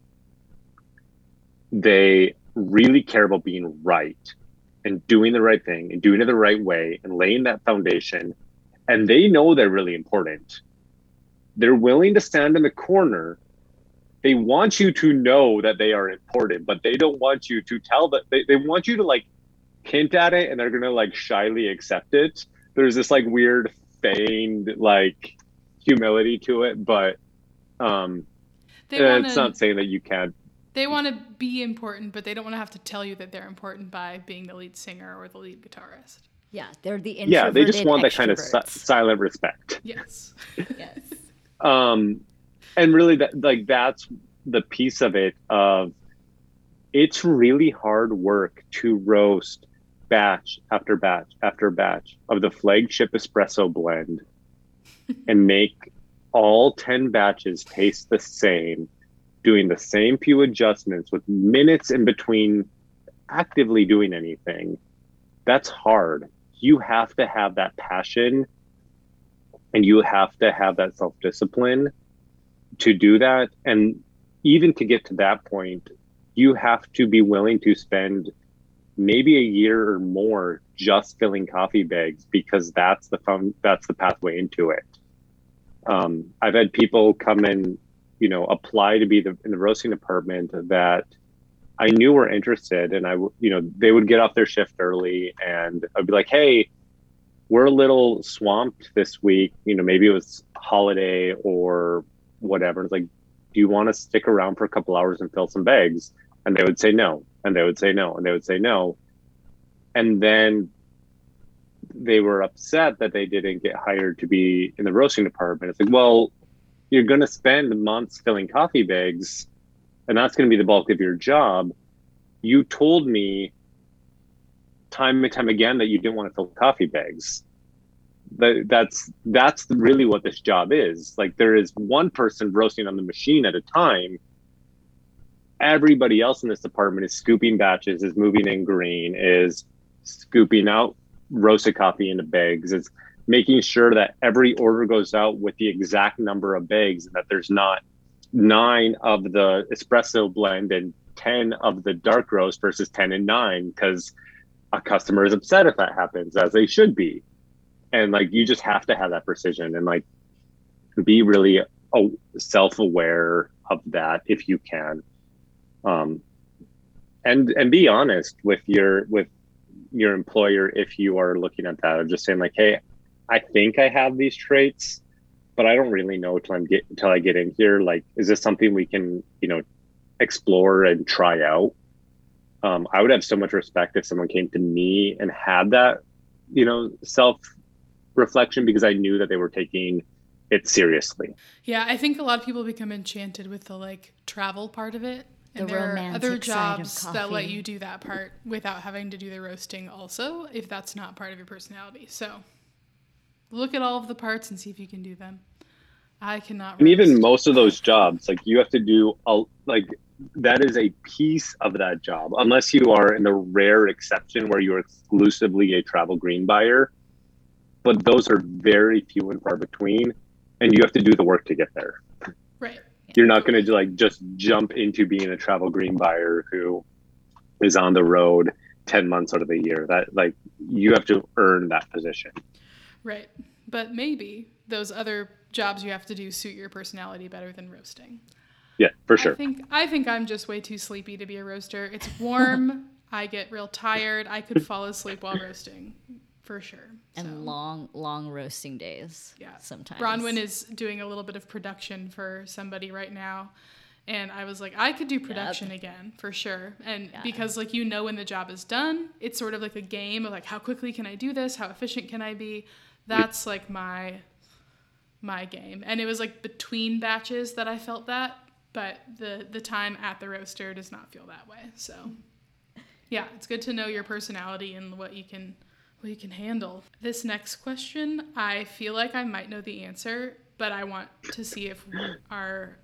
they really care about being right and doing the right thing and doing it the right way and laying that foundation and they know they're really important. They're willing to stand in the corner. They want you to know that they are important, but they don't want you to tell that they, they want you to like hint at it and they're gonna like shyly accept it. There's this like weird feigned like humility to it, but um They want it's not saying that you can't they want to be important, but they don't want to have to tell you that they're important by being the lead singer or the lead guitarist. Yeah, they're the introverted yeah they just want that kind of si- silent respect Yes. yes. Um and really that like that's the piece of it of it's really hard work to roast batch after batch after batch of the flagship espresso blend and make all 10 batches taste the same doing the same few adjustments with minutes in between actively doing anything. That's hard. You have to have that passion and you have to have that self-discipline to do that. And even to get to that point you have to be willing to spend maybe a year or more just filling coffee bags because that's the fun that's the pathway into it. Um, i've had people come and you know apply to be the, in the roasting department that i knew were interested and I you know they would get off their shift early and i'd be like hey we're a little swamped this week. You know maybe it was holiday or whatever. It's like do you want to stick around for a couple hours and fill some bags? And they would say no and they would say no and they would say no. And then they were upset that they didn't get hired to be in the roasting department. It's like well you're going to spend months filling coffee bags and that's going to be the bulk of your job. You told me time and time again that you didn't want to fill coffee bags. That, that's that's really what this job is. Like there is one person roasting on the machine at a time. Everybody else in this department is scooping batches, is moving in green, is scooping out roasted coffee into bags, is making sure that every order goes out with the exact number of bags that there's not nine of the espresso blend and 10 of the dark roast versus 10 and 9 because a customer is upset if that happens as they should be. And like you just have to have that precision and like be really uh, self-aware of that if you can. Um, and and be honest with your with your employer if you are looking at that of just saying like hey i think i have these traits but i don't really know until i'm get until i get in here. Like is this something we can you know explore and try out um, i would have so much respect if someone came to me and had that you know self reflection because i knew that they were taking it seriously Yeah, I think a lot of people become enchanted with the like travel part of it. And The there are other romantic side of jobs that let you do that part without having to do the roasting also, if that's not part of your personality. So look at all of the parts and see if you can do them. I cannot and even most of those jobs like you have to do a, like that is a piece of that job. Unless you are in the rare exception where you're exclusively a travel green buyer. But those are very few and far between and you have to do the work to get there. Right. you're not going to like just jump into being a travel green buyer who is on the road 10 months out of the year. That like you have to earn that position. Right. But maybe those other jobs you have to do suit your personality better than roasting. yeah for sure. I think I think I'm just way too sleepy to be a roaster. It's warm. I get real tired. I could fall asleep while roasting, for sure. And So, long, long roasting days. Yeah. Sometimes. Bronwyn is doing a little bit of production for somebody right now. And I was like, I could do production again for sure. And Yeah. because like you know when the job is done, it's sort of like a game of like how quickly can I do this? How efficient can I be? That's like my my game. And it was like between batches that I felt that, but the the time at the roaster does not feel that way. So yeah, it's good to know your personality and what you can what you can handle. This next question, I feel like I might know the answer, but I want to see if our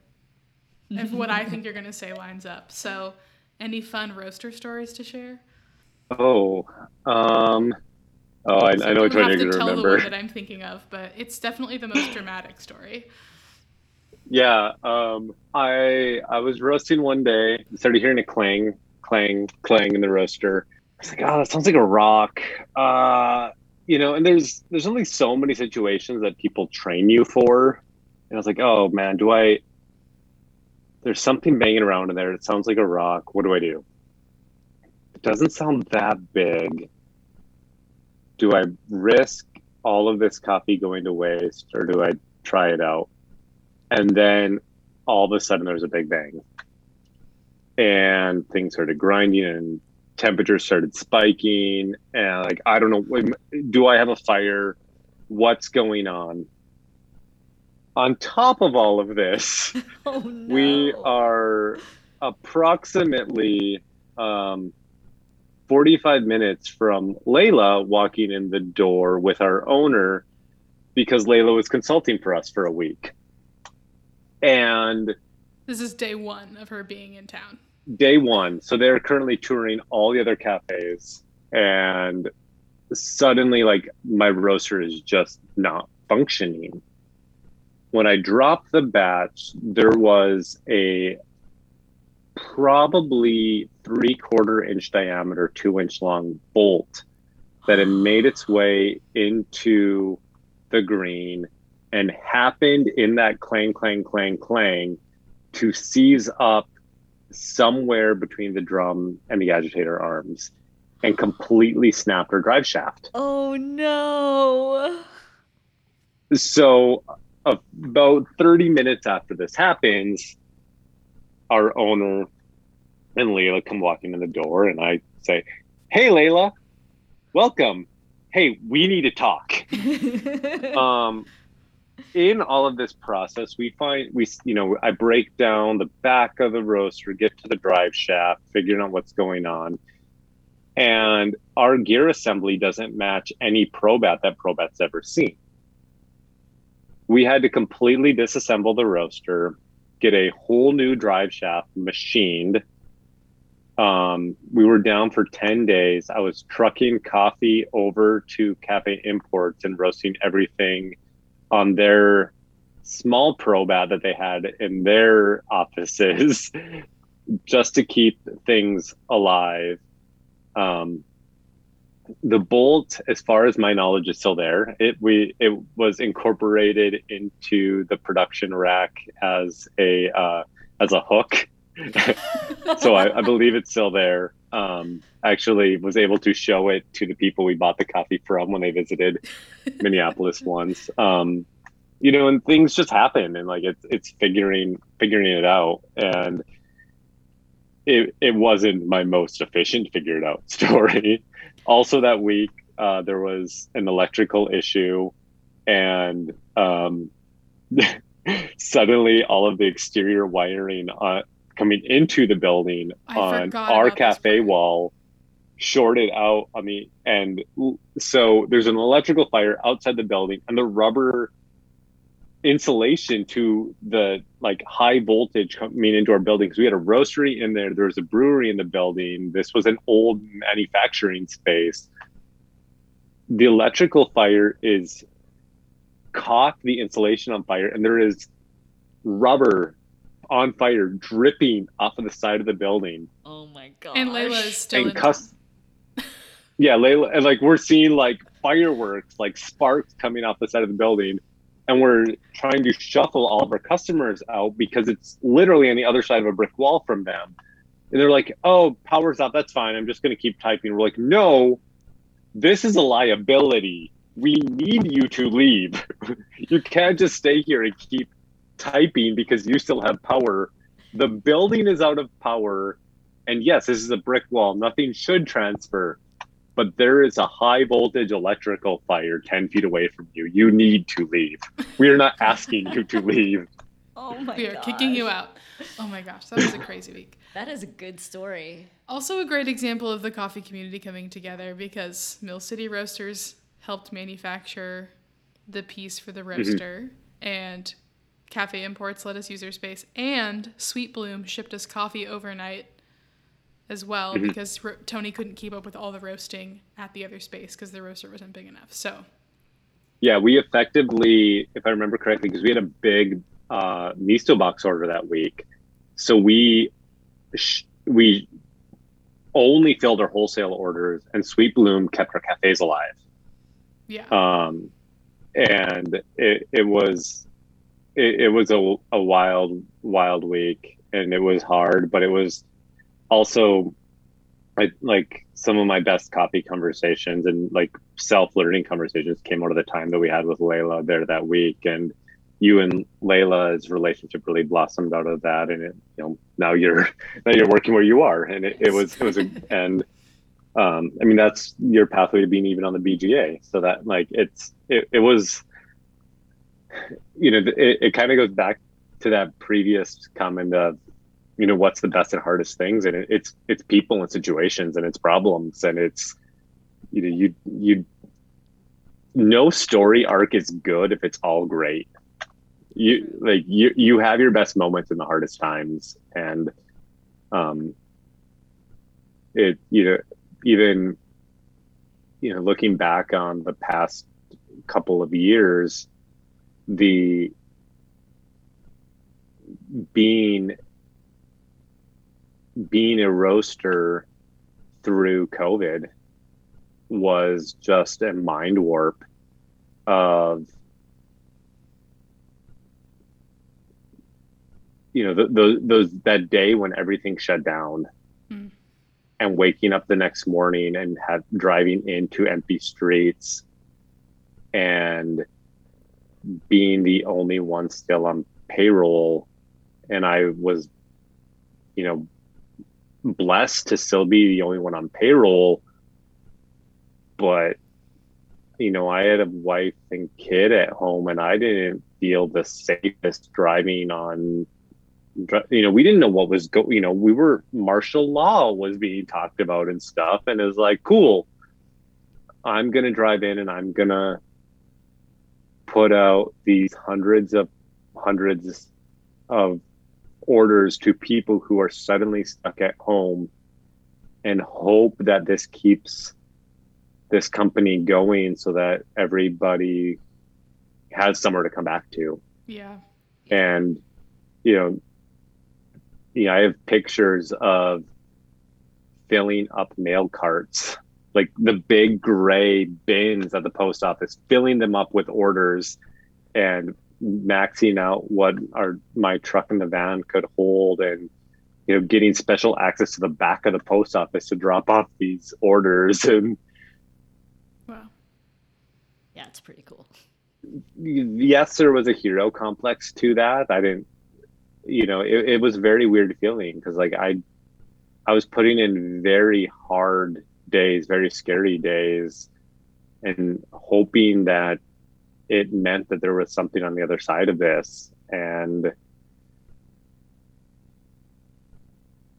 if what I think you're gonna say lines up. So, any fun roaster stories to share? oh um oh i, So I know which one you're going to tell the remember one that I'm thinking of, but it's definitely the most dramatic story. Yeah, um, I I was roasting one day, started hearing a clang, clang, clang in the roaster. I was like, oh, that sounds like a rock. Uh, you know, and there's there's only so many situations that people train you for. And I was like, oh man, do I there's something banging around in there. It sounds like a rock. What do I do? It doesn't sound that big. Do I risk all of this coffee going to waste or do I try it out? And then all of a sudden there's a big bang. And things started grinding and temperatures started spiking. And like, I don't know, do I have a fire? What's going on? On top of all of this, Oh no. we are approximately um, 45 minutes from Layla walking in the door with our owner because Layla was consulting for us for a week. And This is day one of her being in town. day one, so they're currently touring all the other cafes, and suddenly, like, my roaster is just not functioning. When I dropped the batch, there was a probably three quarter inch diameter, two inch long bolt that had made its way into the green and happened in that clang, clang, clang, clang to seize up somewhere between the drum and the agitator arms and completely snapped her drive shaft. Oh no. So, about 30 minutes after this happens, our owner and Layla come walking in the door, and I say, Hey, Layla, welcome. Hey, we need to talk. um, in all of this process, we find we, you know, I break down the back of the roaster, get to the drive shaft, figuring out what's going on. And our gear assembly doesn't match any Probat that Probat's ever seen. We had to completely disassemble the roaster, get a whole new drive shaft machined. Um, we were down for 10 days. I was trucking coffee over to Cafe Imports and roasting everything on their small probat that they had in their offices just to keep things alive. Um, the bolt, as far as my knowledge, is still there. It we it was incorporated into the production rack as a uh, as a hook, so I, I believe it's still there. Um, actually, was able to show it to the people we bought the coffee from when they visited Minneapolis once. Um, you know, and things just happen, and like it's it's figuring figuring it out, and it it wasn't my most efficient figured out story. Also, that week uh, there was an electrical issue, and um, suddenly all of the exterior wiring uh, coming into the building I on our cafe wall shorted out on the and so there's an electrical fire outside the building and the rubber insulation to the like high voltage coming into our building because we had a roastery in there there was a brewery in the building this was an old manufacturing space. The electrical fire is caught the insulation on fire and there is rubber on fire dripping off of the side of the building. Oh my god. And Layla is still and in cus- yeah Layla, and like we're seeing like fireworks like sparks coming off the side of the building and we're trying to shuffle all of our customers out because it's literally on the other side of a brick wall from them. And they're like oh power's out that's fine. I'm just going to keep typing. We're like no. This is a liability. We need you to leave. You can't just stay here and keep typing because you still have power. The building is out of power. And yes, this is a brick wall. Nothing should transfer, but there is a high voltage electrical fire 10 feet away from you. You need to leave. We are not asking you to leave. Oh my We are gosh. kicking you out. Oh my gosh, that was a crazy week. That is a good story. Also, a great example of the coffee community coming together because Mill City Roasters helped manufacture the piece for the mm-hmm. roaster, and Cafe Imports let us use their space, and Sweet Bloom shipped us coffee overnight as well because ro- Tony couldn't keep up with all the roasting at the other space because the roaster wasn't big enough. So, Yeah, we effectively, if I remember correctly, because we had a big uh, Misto box order that week, so we sh- we only filled our wholesale orders, and Sweet Bloom kept our cafes alive. Yeah. Um, and it, it was it, it was a, a wild wild week and it was hard but it was also I, like some of my best coffee conversations and like self-learning conversations came out of the time that we had with Layla there that week. And you and Layla's relationship really blossomed out of that. And it, you know now you're now you're working where you are. And it, it was it was a, and um I mean that's your pathway to being even on the BGA so that like it's it, it was you know it, it kind of goes back to that previous comment of you know what's the best and hardest things? And it, it's it's people and situations and it's problems and it's you know you you no story arc is good if it's all great. You like you you have your best moments in the hardest times and um it you know even you know looking back on the past couple of years the being being a roaster through COVID was just a mind warp of you know those those that day when everything shut down Mm. and waking up the next morning and have driving into empty streets and being the only one still on payroll and i was you know blessed to still be the only one on payroll but you know i had a wife and kid at home and i didn't feel the safest driving on you know we didn't know what was go you know we were martial law was being talked about and stuff and it was like cool. I'm gonna drive in and i'm gonna put out these hundreds of hundreds of orders to people who are suddenly stuck at home and hope that this keeps this company going so that everybody has somewhere to come back to Yeah. and you know you know i have pictures of filling up mail carts like the big gray bins at the post office filling them up with orders and maxing out what our my truck and the van could hold and you know getting special access to the back of the post office to drop off these orders and Wow. Yeah, it's pretty cool. yes there was a hero complex to that i didn't you know it, it was very weird feeling because like i i was putting in very hard days very scary days and hoping that it meant that there was something on the other side of this and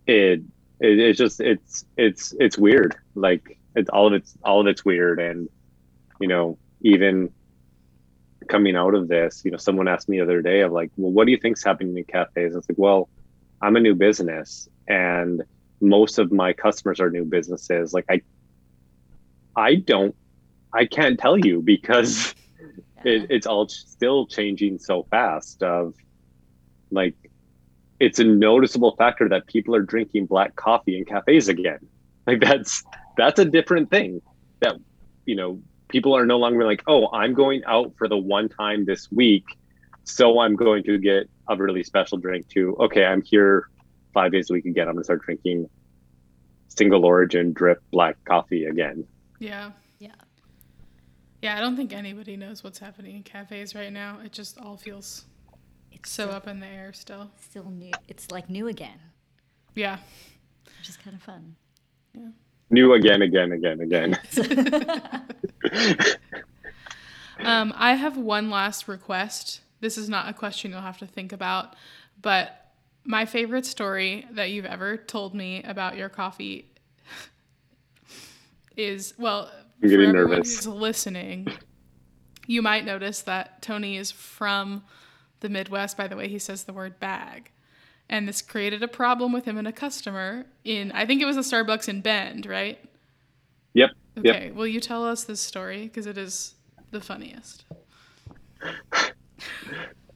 it, it it's just it's it's it's weird. Like it's all of it's all of it's weird and you know even coming out of this you know someone asked me the other day of like well what do you think's happening in cafes? It's like well i'm a new business and most of my customers are new businesses. Like i i don't i can't tell you because it, it's all still changing so fast of like it's a noticeable factor that people are drinking black coffee in cafes again like that's that's a different thing that you know people are no longer like oh i'm going out for the one time this week so i'm going to get a really special drink too okay i'm here five days a week again i'm going to start drinking single origin drip black coffee again Yeah. Yeah. Yeah, I don't think anybody knows what's happening in cafes right now. It just all feels It's so still, up in the air still. still new. It's like new again, Yeah. which is kind of fun. new again again again again Um, I have one last request. This is not a question you'll have to think about, but my favorite story that you've ever told me about your coffee is well, I'm getting nervous. who's listening, you might notice that Tony is from the Midwest by the way he says the word bag. And this created a problem with him and a customer in I think it was a Starbucks in Bend, right? yep Yep. Okay, will you tell us this story because it is the funniest.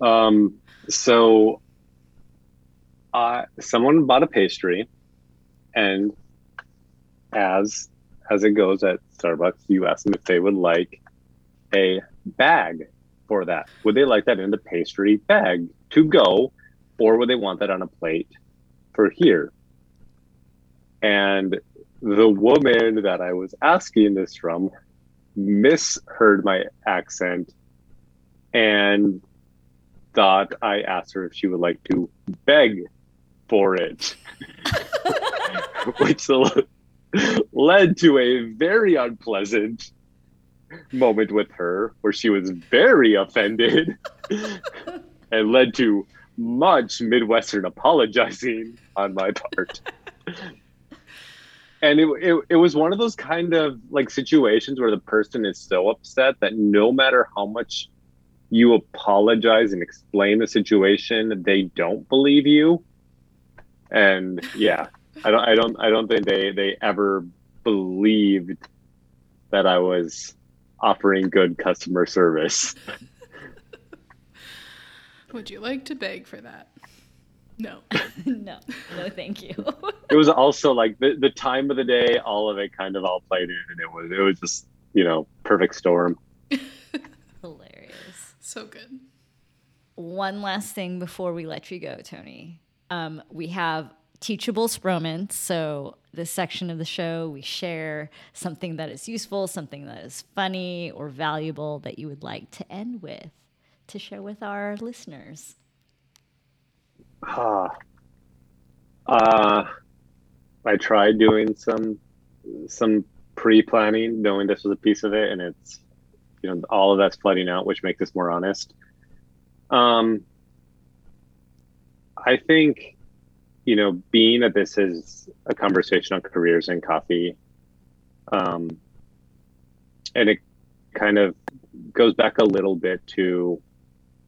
Um, so, uh, someone bought a pastry, and as as it goes at Starbucks, you ask them if they would like a bag for that? Would they like that in the pastry bag to go, or would they want that on a plate for here? And the woman that I was asking this from misheard my accent and thought I asked her if she would like to beg for it, which led to a very unpleasant moment with her where she was very offended and led to much Midwestern apologizing on my part. And it, it, it was one of those kind of like situations where the person is so upset that no matter how much you apologize and explain the situation, they don't believe you. And yeah, I don't I don't I don't think they they ever believed that I was offering good customer service. Would you like to beg for that? No. no. No, thank you. it was also like the, the time of the day, all of it kind of all played in and it was it was just, you know, perfect storm. Hilarious. So good. One last thing before we let you go, Tony. Um, we have teachable sproments. So, this section of the show, we share something that is useful, something that is funny or valuable that you would like to end with to share with our listeners. Ah, uh, I tried doing some some pre-planning, knowing this was a piece of it, and it's you know all of that's flooding out, which makes this more honest. Um, I think you know, being that this is a conversation on careers and coffee, um, and it kind of goes back a little bit to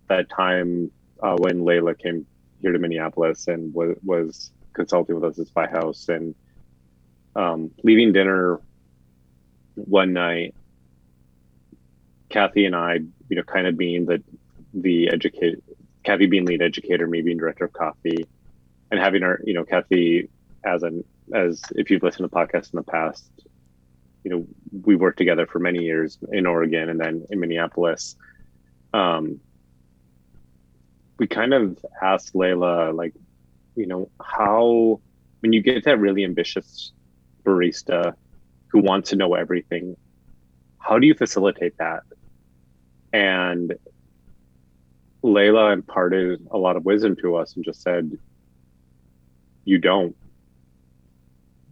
that time uh, when Layla came here to Minneapolis and was, was consulting with us at Spyhouse and um, leaving dinner one night, Kathy and I, you know, kind of being the the educate, Kathy being lead educator, me being director of coffee, and having our, you know, Kathy as an as if you've listened to podcasts in the past, you know, we worked together for many years in Oregon and then in Minneapolis. Um, we kind of asked Layla, like, you know, how when you get that really ambitious barista who wants to know everything, how do you facilitate that? And Layla imparted a lot of wisdom to us and just said, you don't.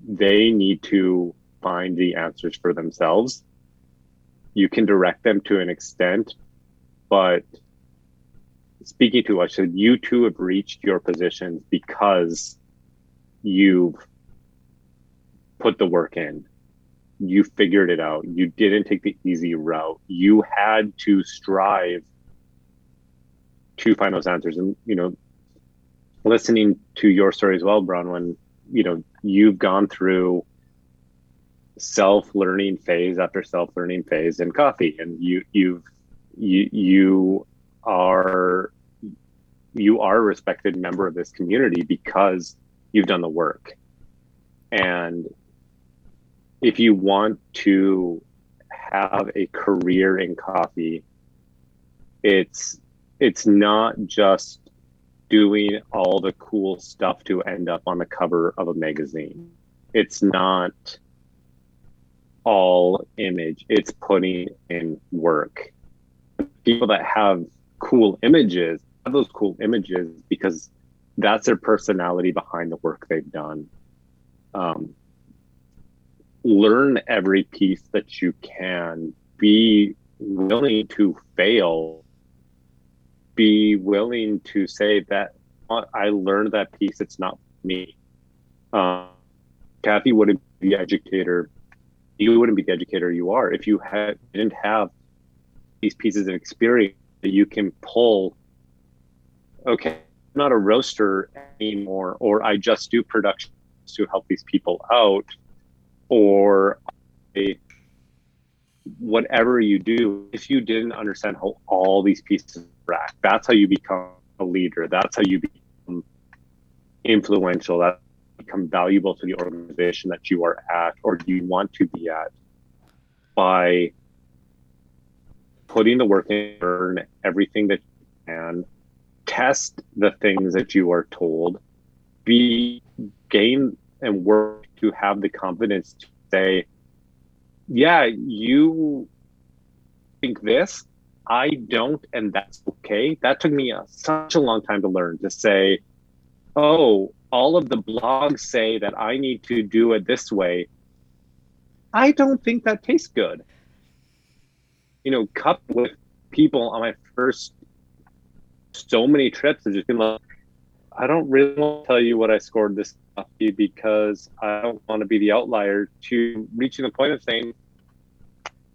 They need to find the answers for themselves. You can direct them to an extent, but speaking to us, you two have reached your positions because you've put the work in. You figured it out. You didn't take the easy route. You had to strive to find those answers. And, you know, listening to your story as well, Bronwyn, you know, you've gone through self-learning phase after self-learning phase in coffee and you you've you you are you are a respected member of this community because you've done the work. And if you want to have a career in coffee, it's it's not just doing all the cool stuff to end up on the cover of a magazine. It's not all image, it's putting in work. People that have cool images have those cool images because that's their personality behind the work they've done. Um, learn every piece that you can. Be willing to fail. Be willing to say that I learned that piece. It's not me. Uh, Kathy wouldn't be the educator. You wouldn't be the educator you are if you had didn't have these pieces of experience that you can pull okay, I'm not a roaster anymore, or I just do production to help these people out, or I, whatever you do, if you didn't understand how all these pieces interact, that's how you become a leader. That's how you become influential. That become valuable to the organization that you are at or you want to be at by putting the work in, learn everything that you can, test the things that you are told, be gain and work to have the confidence to say, yeah, you think this, I don't, and that's okay. That took me a, such a long time to learn to say, oh, all of the blogs say that I need to do it this way. I don't think that tastes good. You know, cup with people on my first so many trips have just been like, I don't really want to tell you what I scored this because I don't want to be the outlier to reaching the point of saying,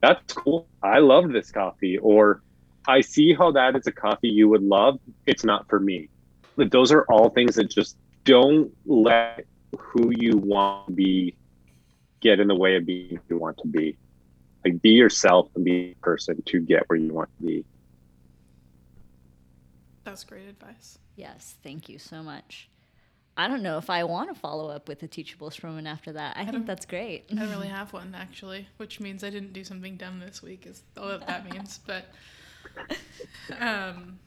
that's cool. I love this coffee. Or I see how that is a coffee you would love. It's not for me. But those are all things that just don't let who you want to be get in the way of being who you want to be. Like be yourself and be a person to get where you want to be. That's great advice. Yes, thank you so much. I don't know if I want to follow up with a teachable Stroman after that. I, I think that's great. I don't really have one actually, which means I didn't do something dumb this week. Is all that that means. But um,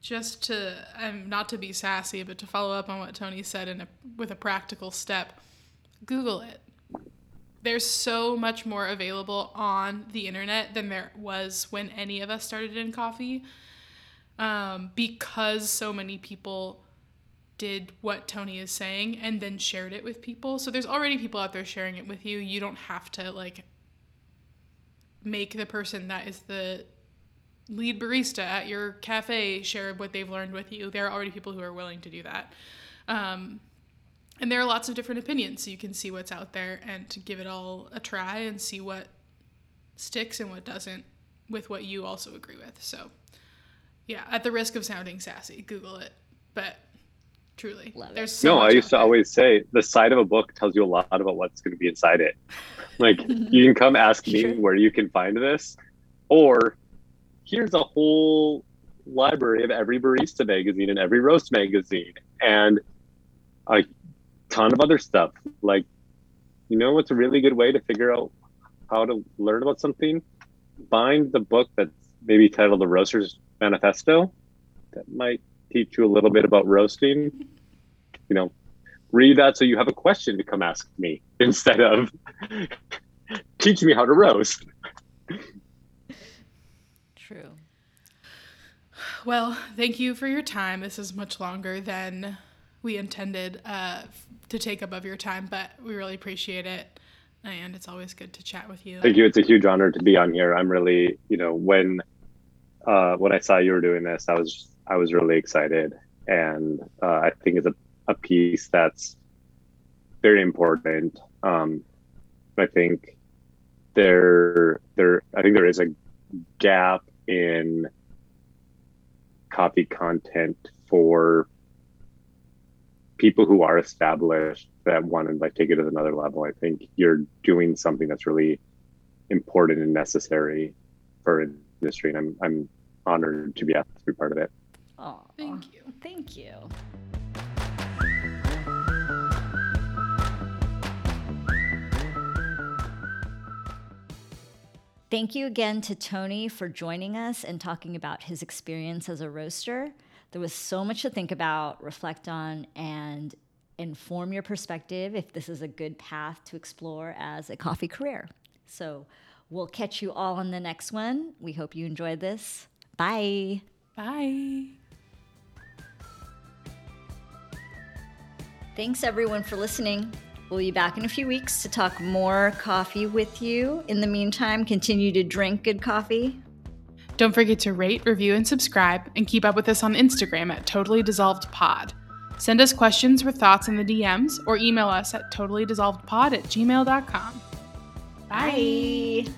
just to um, not to be sassy, but to follow up on what Tony said in a, with a practical step, Google it. There's so much more available on the internet than there was when any of us started in coffee, um, because so many people did what Tony is saying and then shared it with people. So there's already people out there sharing it with you. You don't have to like make the person that is the lead barista at your cafe share what they've learned with you. There are already people who are willing to do that. Um, and there are lots of different opinions, so you can see what's out there and to give it all a try and see what sticks and what doesn't with what you also agree with. So, yeah, at the risk of sounding sassy, Google it. But truly, Love there's so no. I used to there. always say the side of a book tells you a lot about what's going to be inside it. Like you can come ask me where you can find this, or here's a whole library of every barista magazine and every roast magazine and a ton of other stuff. Like, you know, what's a really good way to figure out how to learn about something? Find the book that's maybe titled The Roaster's Manifesto. That might teach you a little bit about roasting. You know, read that so you have a question to come ask me instead of teach me how to roast. True. Well, thank you for your time. This is much longer than we intended uh, to take up of your time, but we really appreciate it. And it's always good to chat with you. Thank you. It's a huge honor to be on here. I'm really, you know, when uh, when I saw you were doing this, I was I was really excited, and uh, I think it's a, a piece that's very important. Um, I think there there I think there is a gap in coffee content for people who are established that want to like take it to another level. I think you're doing something that's really important and necessary for industry, and I'm I'm honored to be asked to be part of it. Oh, thank you. Thank you. Thank you again to Tony for joining us and talking about his experience as a roaster. There was so much to think about, reflect on, and inform your perspective if this is a good path to explore as a coffee career. So we'll catch you all on the next one. We hope you enjoyed this. Bye. Bye. Thanks everyone for listening. We'll be back in a few weeks to talk more coffee with you. In the meantime, continue to drink good coffee. Don't forget to rate, review, and subscribe, and keep up with us on Instagram at Totally Dissolved Pod. Send us questions or thoughts in the DMs or email us at totallydissolvedpod at gmail.com. Bye. Bye.